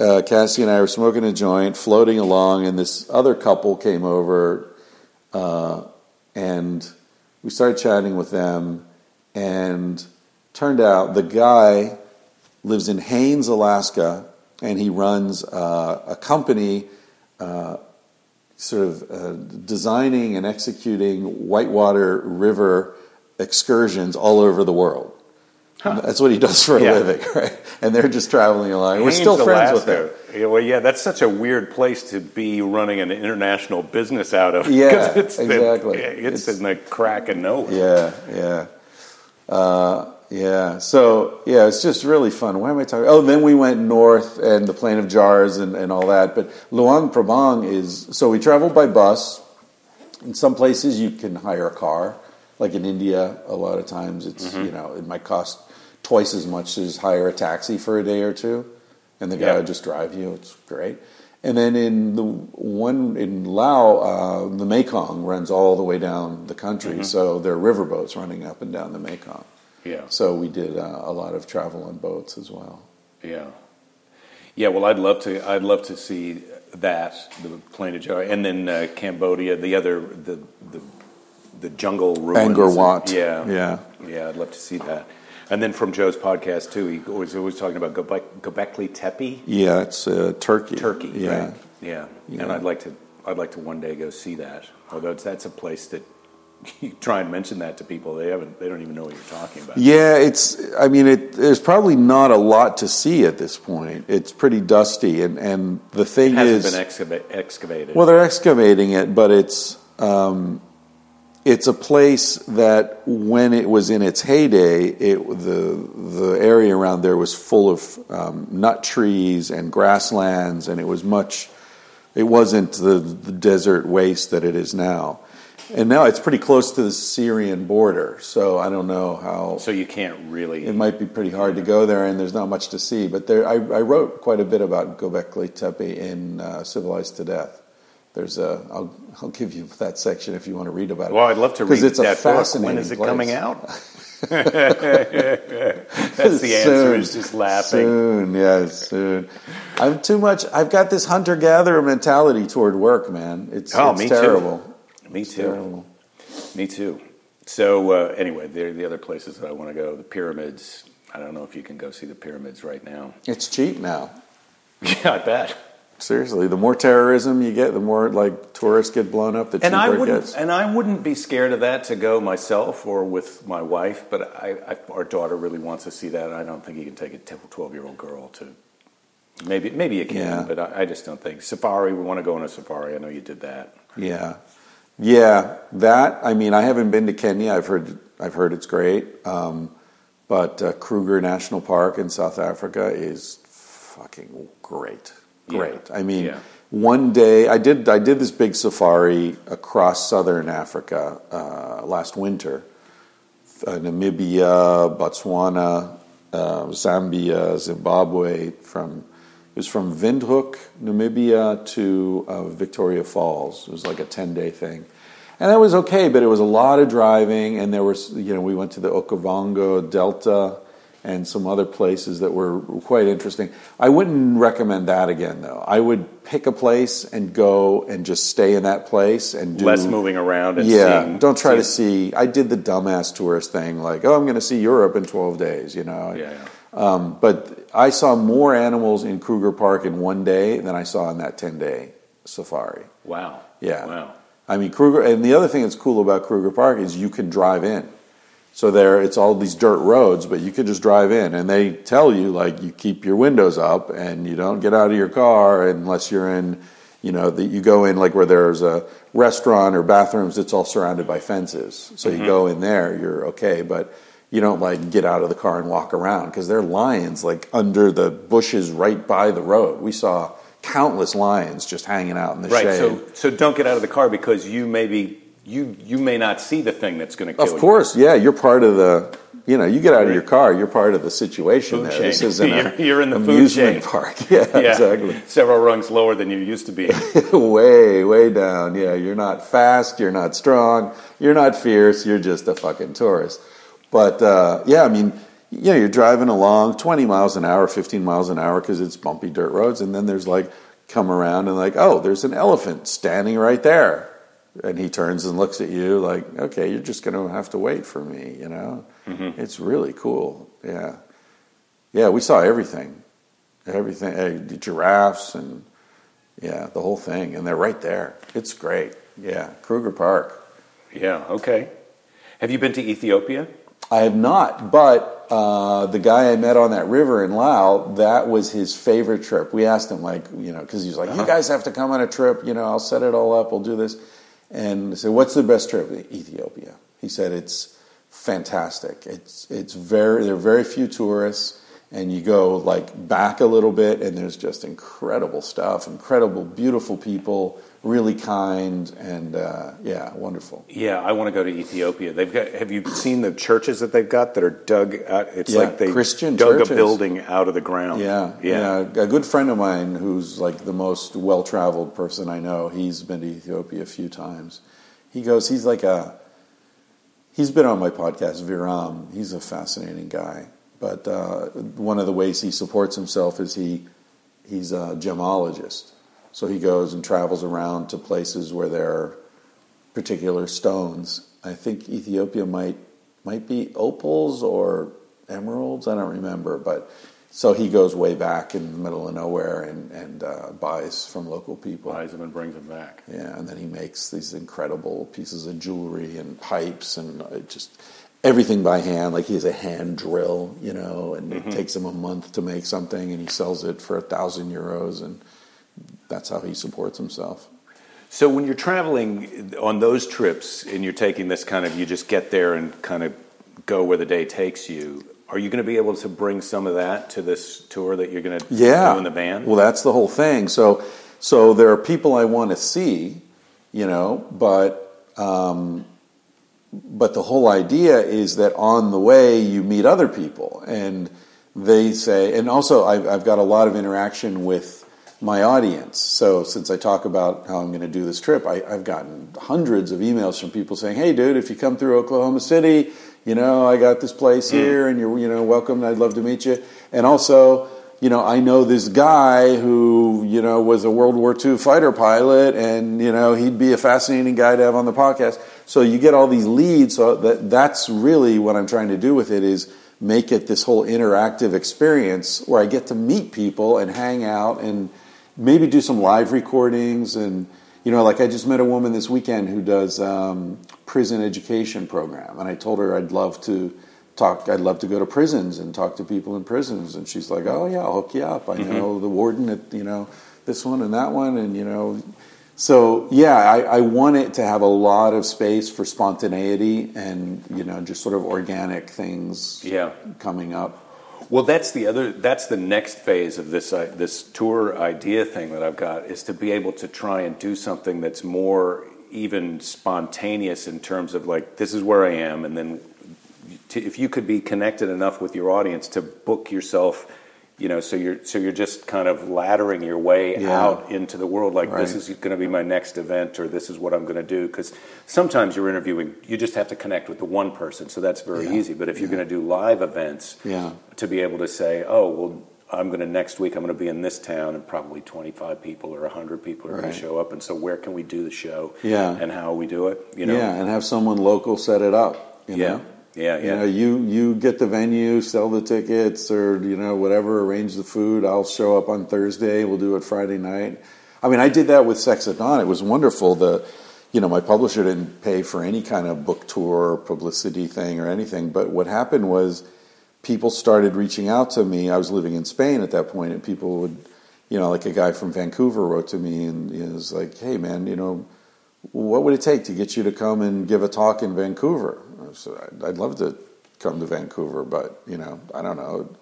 Uh, Cassie and I were smoking a joint, floating along, and this other couple came over, uh, and we started chatting with them. And turned out the guy lives in Haines, Alaska, and he runs uh, a company uh, sort of uh, designing and executing whitewater river excursions all over the world. Huh. That's what he does for a yeah. living, right? And they're just traveling along. We're still friends Alaska. with him. Yeah, well, yeah, that's such a weird place to be running an international business out of. Yeah, it's exactly. The, it's, it's, in the crack of nowhere. Yeah, yeah. Yeah. So yeah, it's just really fun. Why am I talking? Oh, then we went north and the Plain of Jars and, and all that. But Luang Prabang is so we traveled by bus. In some places you can hire a car, like in India. A lot of times it's mm-hmm. you know it might cost twice as much as hire a taxi for a day or two, and the guy yeah. will just drive you. It's great. And then in the one in Laos, uh, the Mekong runs all the way down the country, mm-hmm. so there are riverboats running up and down the Mekong. Yeah. So we did uh, a lot of travel on boats as well. Yeah. Yeah. Well, I'd love to. I'd love to see that the Plain of and then uh, Cambodia, the other the the the jungle ruins. Angkor Wat. Yeah. Yeah. Yeah. I'd love to see that. And then from Joe's podcast too, he was always talking about Göbek, Göbekli Tepe, Yeah, it's uh, Turkey. Turkey. Yeah. right? yeah. Yeah. And I'd like to, I'd like to one day go see that. Although it's, that's a place that you try and mention that to people, they haven't, they don't even know what you're talking about. Yeah, it's. I mean, it, there's probably not a lot to see at this point. It's pretty dusty, and and the It thing hasn't is, been excava- excavated. well, they're excavating it, but it's um, it's a place that when it was in its heyday, it the the area around there was full of um, nut trees and grasslands, and it was much. It wasn't the, the desert waste that it is now. And now it's pretty close to the Syrian border, so I don't know how so you can't really. it might be pretty hard to go there, and there's not much to see. But there, I, I wrote quite a bit about Göbekli Tepe in uh, Civilized to Death. There's a, I'll, I'll give you that section if you want to read about it. well, I'd love to read because it's a that book. When is it place. coming out? That's the answer. Soon. Is just laughing. Soon, yeah, soon. I'm too much. I've got this hunter gatherer mentality toward work, man. It's, Oh, it's me too. Me too. terrible. Me too. So uh, anyway, there are the other places that I want to go. The pyramids. I don't know if you can go see the pyramids right now. It's cheap now. Yeah, I bet. Seriously, the more terrorism you get, the more like tourists get blown up. The cheaper And I it wouldn't. gets. And I wouldn't be scared of that to go myself or with my wife. But I, I, our daughter really wants to see that. I don't think you can take a twelve-year-old girl to. Maybe maybe you can, Yeah. but I, I just don't think safari. We want to go on a safari. I know you did that. Yeah, yeah. That I mean, I haven't been to Kenya. I've heard I've heard it's great, um, but uh, Kruger National Park in South Africa is fucking great. Yeah. Great. I mean, Yeah. one day I did I did this big safari across southern Africa uh, last winter, uh, Namibia, Botswana, uh, Zambia, Zimbabwe. From it was from Windhoek, Namibia, to uh, Victoria Falls. It was like a ten day thing, and that was okay. But it was a lot of driving, and there was you know we went to the Okavango Delta and some other places that were quite interesting. I wouldn't recommend that again, though. I would pick a place and go and just stay in that place and do Less moving around and yeah, seeing- don't try to see. I did the dumbass tourist thing, like, oh, I'm going to see Europe in 12 days, you know. Yeah, yeah. Um, but I saw more animals in Kruger Park in one day than I saw in that 10 day safari. Wow. Yeah. Wow. I mean, Kruger, and the other thing that's cool about Kruger Park is you can drive in. So there, it's all these dirt roads, but you could just drive in, and they tell you like you keep your windows up and you don't get out of your car unless you're in, you know, that you go in like where there's a restaurant or bathrooms. It's all surrounded by fences, so you go in there, you're okay, but you don't like get out of the car and walk around because there are lions like under the bushes right by the road. We saw countless lions just hanging out in the Right. shade. So so don't get out of the car because you may be you you may not see the thing that's going to kill you. Of course, yeah, you're part of the. You know, you get out of your car, you're part of the situation Food there. chain. This isn't a You're- you're in the food amusement chain. park. Yeah, Yeah, exactly. Several rungs lower than you used to be. way, way down. Yeah, you're not fast, you're not strong, you're not fierce, you're just a fucking tourist. But uh, yeah, I mean, you know, you're driving along 20 miles an hour, 15 miles an hour because it's bumpy dirt roads, and then there's like come around and like, oh, there's an elephant standing right there. And he turns and looks at you like, okay, you're just going to have to wait for me, you know? It's really cool. Yeah. Yeah, we saw everything. Everything, the giraffes and yeah, the whole thing. And they're right there. It's great. Yeah, Kruger Park. yeah. Okay. Have you been to Ethiopia? I have not, but uh, the guy I met on that river in Lao, that was his favorite trip. We asked him, like, you know, because he was like, you guys have to come on a trip, you know, I'll set it all up, we'll do this. And I said, what's the best trip? Ethiopia. He said, it's fantastic. It's, it's very, there are very few tourists, and you go like back a little bit, and there's just incredible stuff, incredible, beautiful people, really kind, and uh, yeah, wonderful. Yeah, I want to go to Ethiopia. They've got. Have you seen the churches that they've got that are dug out? It's Yeah, like they Christian dug churches. a building out of the ground. Yeah, yeah. yeah. A good friend of mine who's like the most well traveled person I know, he's been to Ethiopia a few times. He goes, he's like a, he's been on my podcast, Viram. He's a fascinating guy. But uh, one of the ways he supports himself is he, he's a gemologist. So he goes and travels around to places where there are particular stones. I think Ethiopia might might be opals or emeralds. I don't remember, but so he goes way back in the middle of nowhere and and uh, buys from local people. Buys them and brings them back. Yeah, and then he makes these incredible pieces of jewelry and pipes and uh, just everything by hand. Like he has a hand drill, you know, and Mm-hmm. it takes him a month to make something, and he sells it for a thousand euros, and that's how he supports himself. So when you're traveling on those trips and you're taking this kind of, you just get there and kind of go where the day takes you. Are you going to be able to bring some of that to this tour that you're going to yeah. do in the van? Well, that's the whole thing. So, so there are people I want to see, you know, but um, but the whole idea is that on the way you meet other people, and they say, and also I've, I've got a lot of interaction with my audience. So since I talk about how I'm going to do this trip, I, I've gotten hundreds of emails from people saying, "Hey, dude, if you come through Oklahoma City, you know, I got this place mm. here, and you're, you know, welcome. I'd love to meet you." And also, you know, I know this guy who, you know, was a World War II fighter pilot, and you know, he'd be a fascinating guy to have on the podcast. So you get all these leads. So that that's really what I'm trying to do with it is make it this whole interactive experience where I get to meet people and hang out and maybe do some live recordings and you know like i just met a woman this weekend who does um, prison education program and i told her i'd love to talk i'd love to go to prisons and talk to people in prisons and she's like oh yeah i'll hook you up. I know the warden at you know this one and that one and you know so yeah I, I want it to have a lot of space for spontaneity and you know just sort of organic things Yeah. coming up Well, that's the other. That's the next phase of this uh, this tour idea thing that I've got is to be able to try and do something that's more even spontaneous in terms of like this is where I am, and then to, if you could be connected enough with your audience to book yourself, you know, so you're so you're just kind of laddering your way Yeah. out into the world. Like this is going to be my next event, or this is what I'm going to do. Because sometimes you're interviewing, you just have to connect with the one person, so that's very Yeah. easy. But if you're going to do live events, Yeah. to be able to say, oh, well, I'm going to next week. I'm going to be in this town, and probably 25 people or 100 people are going to show up. And so, where can we do the show? Yeah. and how we do it? You know, yeah and have someone local set it up you yeah, know? yeah, You yeah. know, you you get the venue, sell the tickets, or you know whatever, arrange the food. I'll show up on Thursday. We'll do it Friday night. I mean, I did that with Sex at Dawn. It was wonderful. The you know my publisher didn't pay for any kind of book tour or publicity thing or anything. But what happened was people started reaching out to me. I was living in Spain at that point, and people would, you know, like a guy from Vancouver wrote to me and he was like, "Hey, man, you know." what would it take to get you to come and give a talk in Vancouver? Said, I'd, love to come to Vancouver, but you know, I don't know.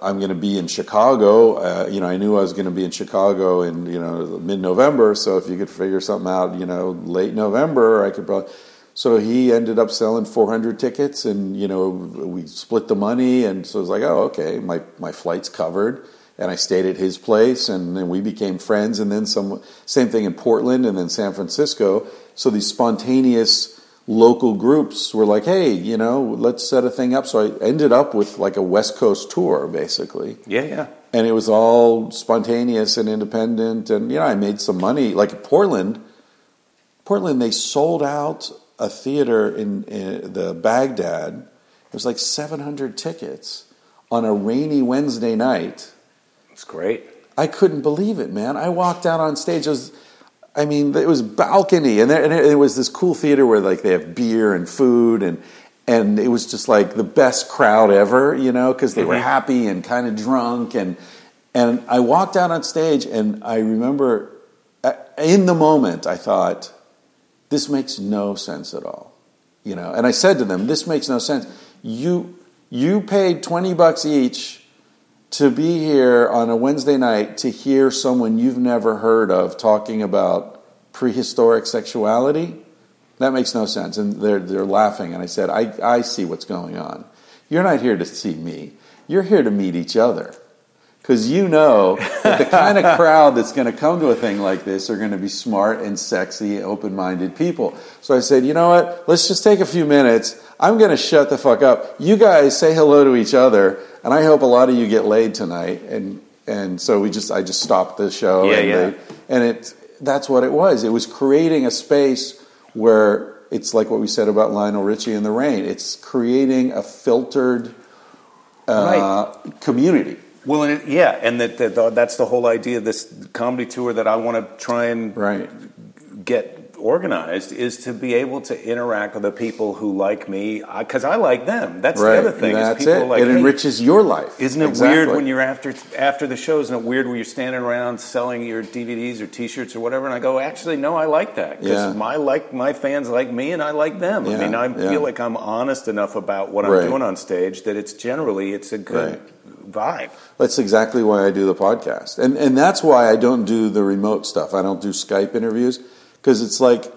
I'm going to be in Chicago. Uh, you know, I knew I was going to be in Chicago in you know mid-November. So if you could figure something out, you know, late November, I could probably. So he ended up selling 400 tickets, and you know, we split the money, and so it was like, oh, okay, my my flight's covered and I stayed at his place, and then we became friends. And then some same thing in Portland, and then San Francisco. So these spontaneous local groups were like, "Hey, you know, let's set a thing up." So I ended up with like a West Coast tour, basically, yeah, yeah. and it was all spontaneous and independent. And you know, I made some money. Like Portland, Portland, they sold out a theater in, in the Bagdad. It was like 700 tickets on a rainy Wednesday night. It's great. I couldn't believe it, man. I walked out on stage. It was, I mean, it was balcony, and, there, and it was this cool theater where like they have beer and food, and and it was just like the best crowd ever, you know, because they were happy and kind of drunk, and and I walked out on stage, and I remember uh, in the moment I thought, this makes no sense at all, you know, and I said to them, this makes no sense. You you paid twenty bucks each to be here on a Wednesday night to hear someone you've never heard of talking about prehistoric sexuality, that makes no sense. And they're, they're laughing. And I said, I, I see what's going on. You're not here to see me, you're here to meet each other. Because you know that the kind of crowd that's going to come to a thing like this are going to be smart and sexy, open minded people. So I said, you know what? Let's just take a few minutes. I'm going to shut the fuck up. You guys say hello to each other, and I hope a lot of you get laid tonight. And and so we just I just stopped the show. Yeah, and yeah. They, and it that's what it was. It was creating a space where it's like what we said about Lionel Richie and the Rain. It's creating a filtered uh, community. Well, and it, yeah, and that, that that's the whole idea of this comedy tour that I want to try and Right. get organized is to be able to interact with the people who like me because I, like them. That's right. the other thing. That's is people it. like, it "Hey, enriches your life. Isn't it Exactly. weird when you're after after the show? Isn't it weird when you're standing around selling your DVDs or T-shirts or whatever? And I go, actually, no, I like that because Yeah. my like my fans like me and I like them. I mean, I yeah. feel like I'm honest enough about what Right. I'm doing on stage that it's generally it's a good vibe. That's exactly why I do the podcast. And and that's why I don't do the remote stuff. I don't do Skype interviews because it's like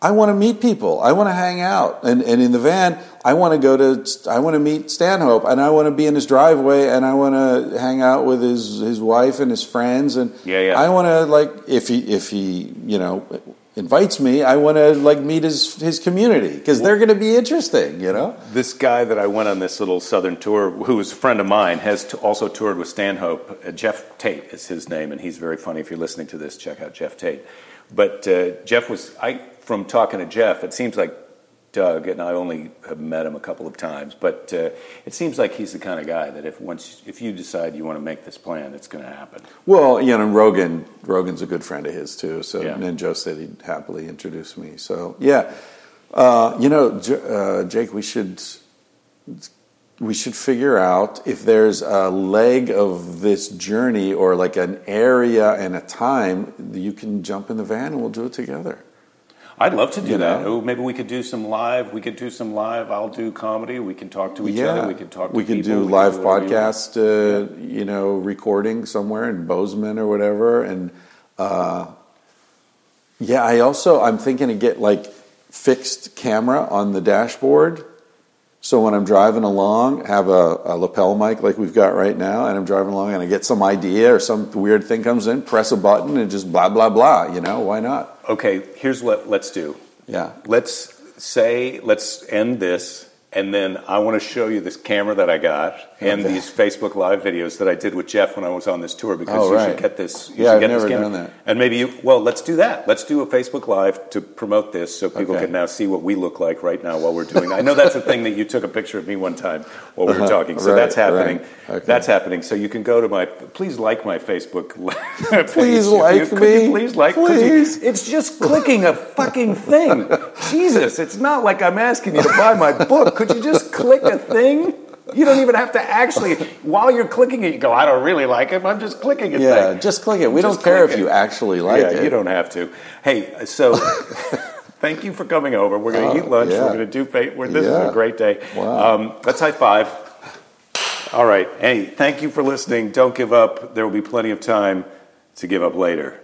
I want to meet people. I want to hang out. And and in the van, I want to go to I want to meet Stanhope and I want to be in his driveway and I want to hang out with his his wife and his friends and Yeah, yeah. I want to like if he if he, you know, invites me, I want to like meet his his community because they're going to be interesting, you know? This guy that I went on this little southern tour, who is a friend of mine, has t- also toured with Stanhope. Uh, Jeff Tate is his name, and he's very funny. If you're listening to this, check out Jeff Tate. But uh, Jeff was, I from talking to Jeff, it seems like Doug, and I only have met him a couple of times, but uh, it seems like he's the kind of guy that if once if you decide you want to make this plan, it's going to happen. Well, you know, Rogan. Rogan's a good friend of his too. So, Yeah. and Joe said he'd happily introduce me. So, yeah, uh, you know, J- uh, Jake, we should we should figure out if there's a leg of this journey or like an area and a time you can jump in the van and we'll do it together. I'd love to do You that. know? Oh, maybe we could do some live. We could do some live. I'll do comedy. We can talk to each other. We can talk. To We can people. do We live you want. podcast, uh, you know, recording somewhere in Bozeman or whatever. And uh, yeah, I also I'm thinking to get like fixed camera on the dashboard. So when I'm driving along, have a, a lapel mic like we've got right now, and I'm driving along and I get some idea or some weird thing comes in, press a button and just blah blah blah. You know, why not? Okay, here's what let's do. Yeah. Let's say let's end this, and then I want to show you this camera that I got and Okay. these Facebook Live videos that I did with Jeff when I was on this tour because Oh, you right. should get this. You Yeah, I've get never camera. done that. And maybe you. Well, let's do that. Let's do a Facebook Live to promote this, so people Okay. can now see what we look like right now while we're doing. I know that's a thing that you took a picture of me one time while we were Uh-huh. talking. So Right, that's happening. right. Okay. That's happening. So you can go to my. Please like my Facebook. page. Please you- like could me. You please like. could you- Please. it's just clicking a fucking thing. Jesus, it's not like I'm asking you to buy my book. Could you just click a thing? You don't even have to actually, while you're clicking it, you go, I don't really like it, I'm just clicking it. Yeah, thing. just click it. We Just don't care if it. you actually like yeah, it. you don't have to. Hey, so thank you for coming over. We're going to Oh, eat lunch. yeah. We're going to do, we're, this Yeah. is a great day. Wow. Um, let's high five. All right. Hey, thank you for listening. Don't give up. There will be plenty of time to give up later.